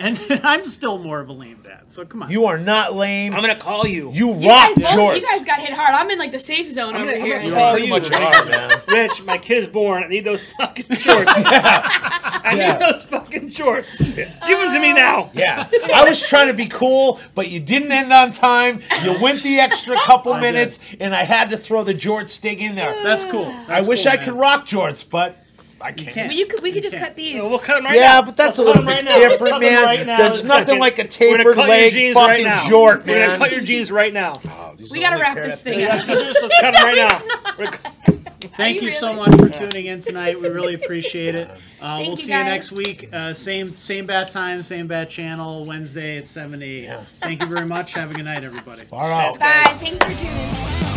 and I'm still more of a lame dad. So come on. you are not lame. I'm gonna call you. you You rock guys, both, jorts. you guys got hit hard. I'm in like the safe zone I'm over gonna- I'm here. gonna You call pretty you. much are, man. Rich, my kid's born. I need those fucking shorts. I Yeah. need those fucking shorts. Give them to me now. Uh, yeah, I was trying to be cool, but you didn't end on time. You went the extra couple I did. minutes, and I had to throw the jort stig in there. That's cool. I That's wish cool, I man. could rock jorts, but I can't. can't. But you could, we could just Okay. cut these. We'll cut them right now. Yeah, but that's a Let's cut little 'em bit right different, man. right. There's nothing second. like a We're gonna tapered cut your leg jeans fucking right now. jort, We're gonna cut your jeans right now. Oh, we gotta wrap this thing up. Let's cut them right now. Thank Are you, you so much for tuning in tonight. We really appreciate it. Uh, we'll you, see you next week. Uh, same same bad time, same bad channel. Wednesday at seven to eight. Yeah. Thank you very much. Have a good night, everybody. Far out. Bye. Thanks for tuning in.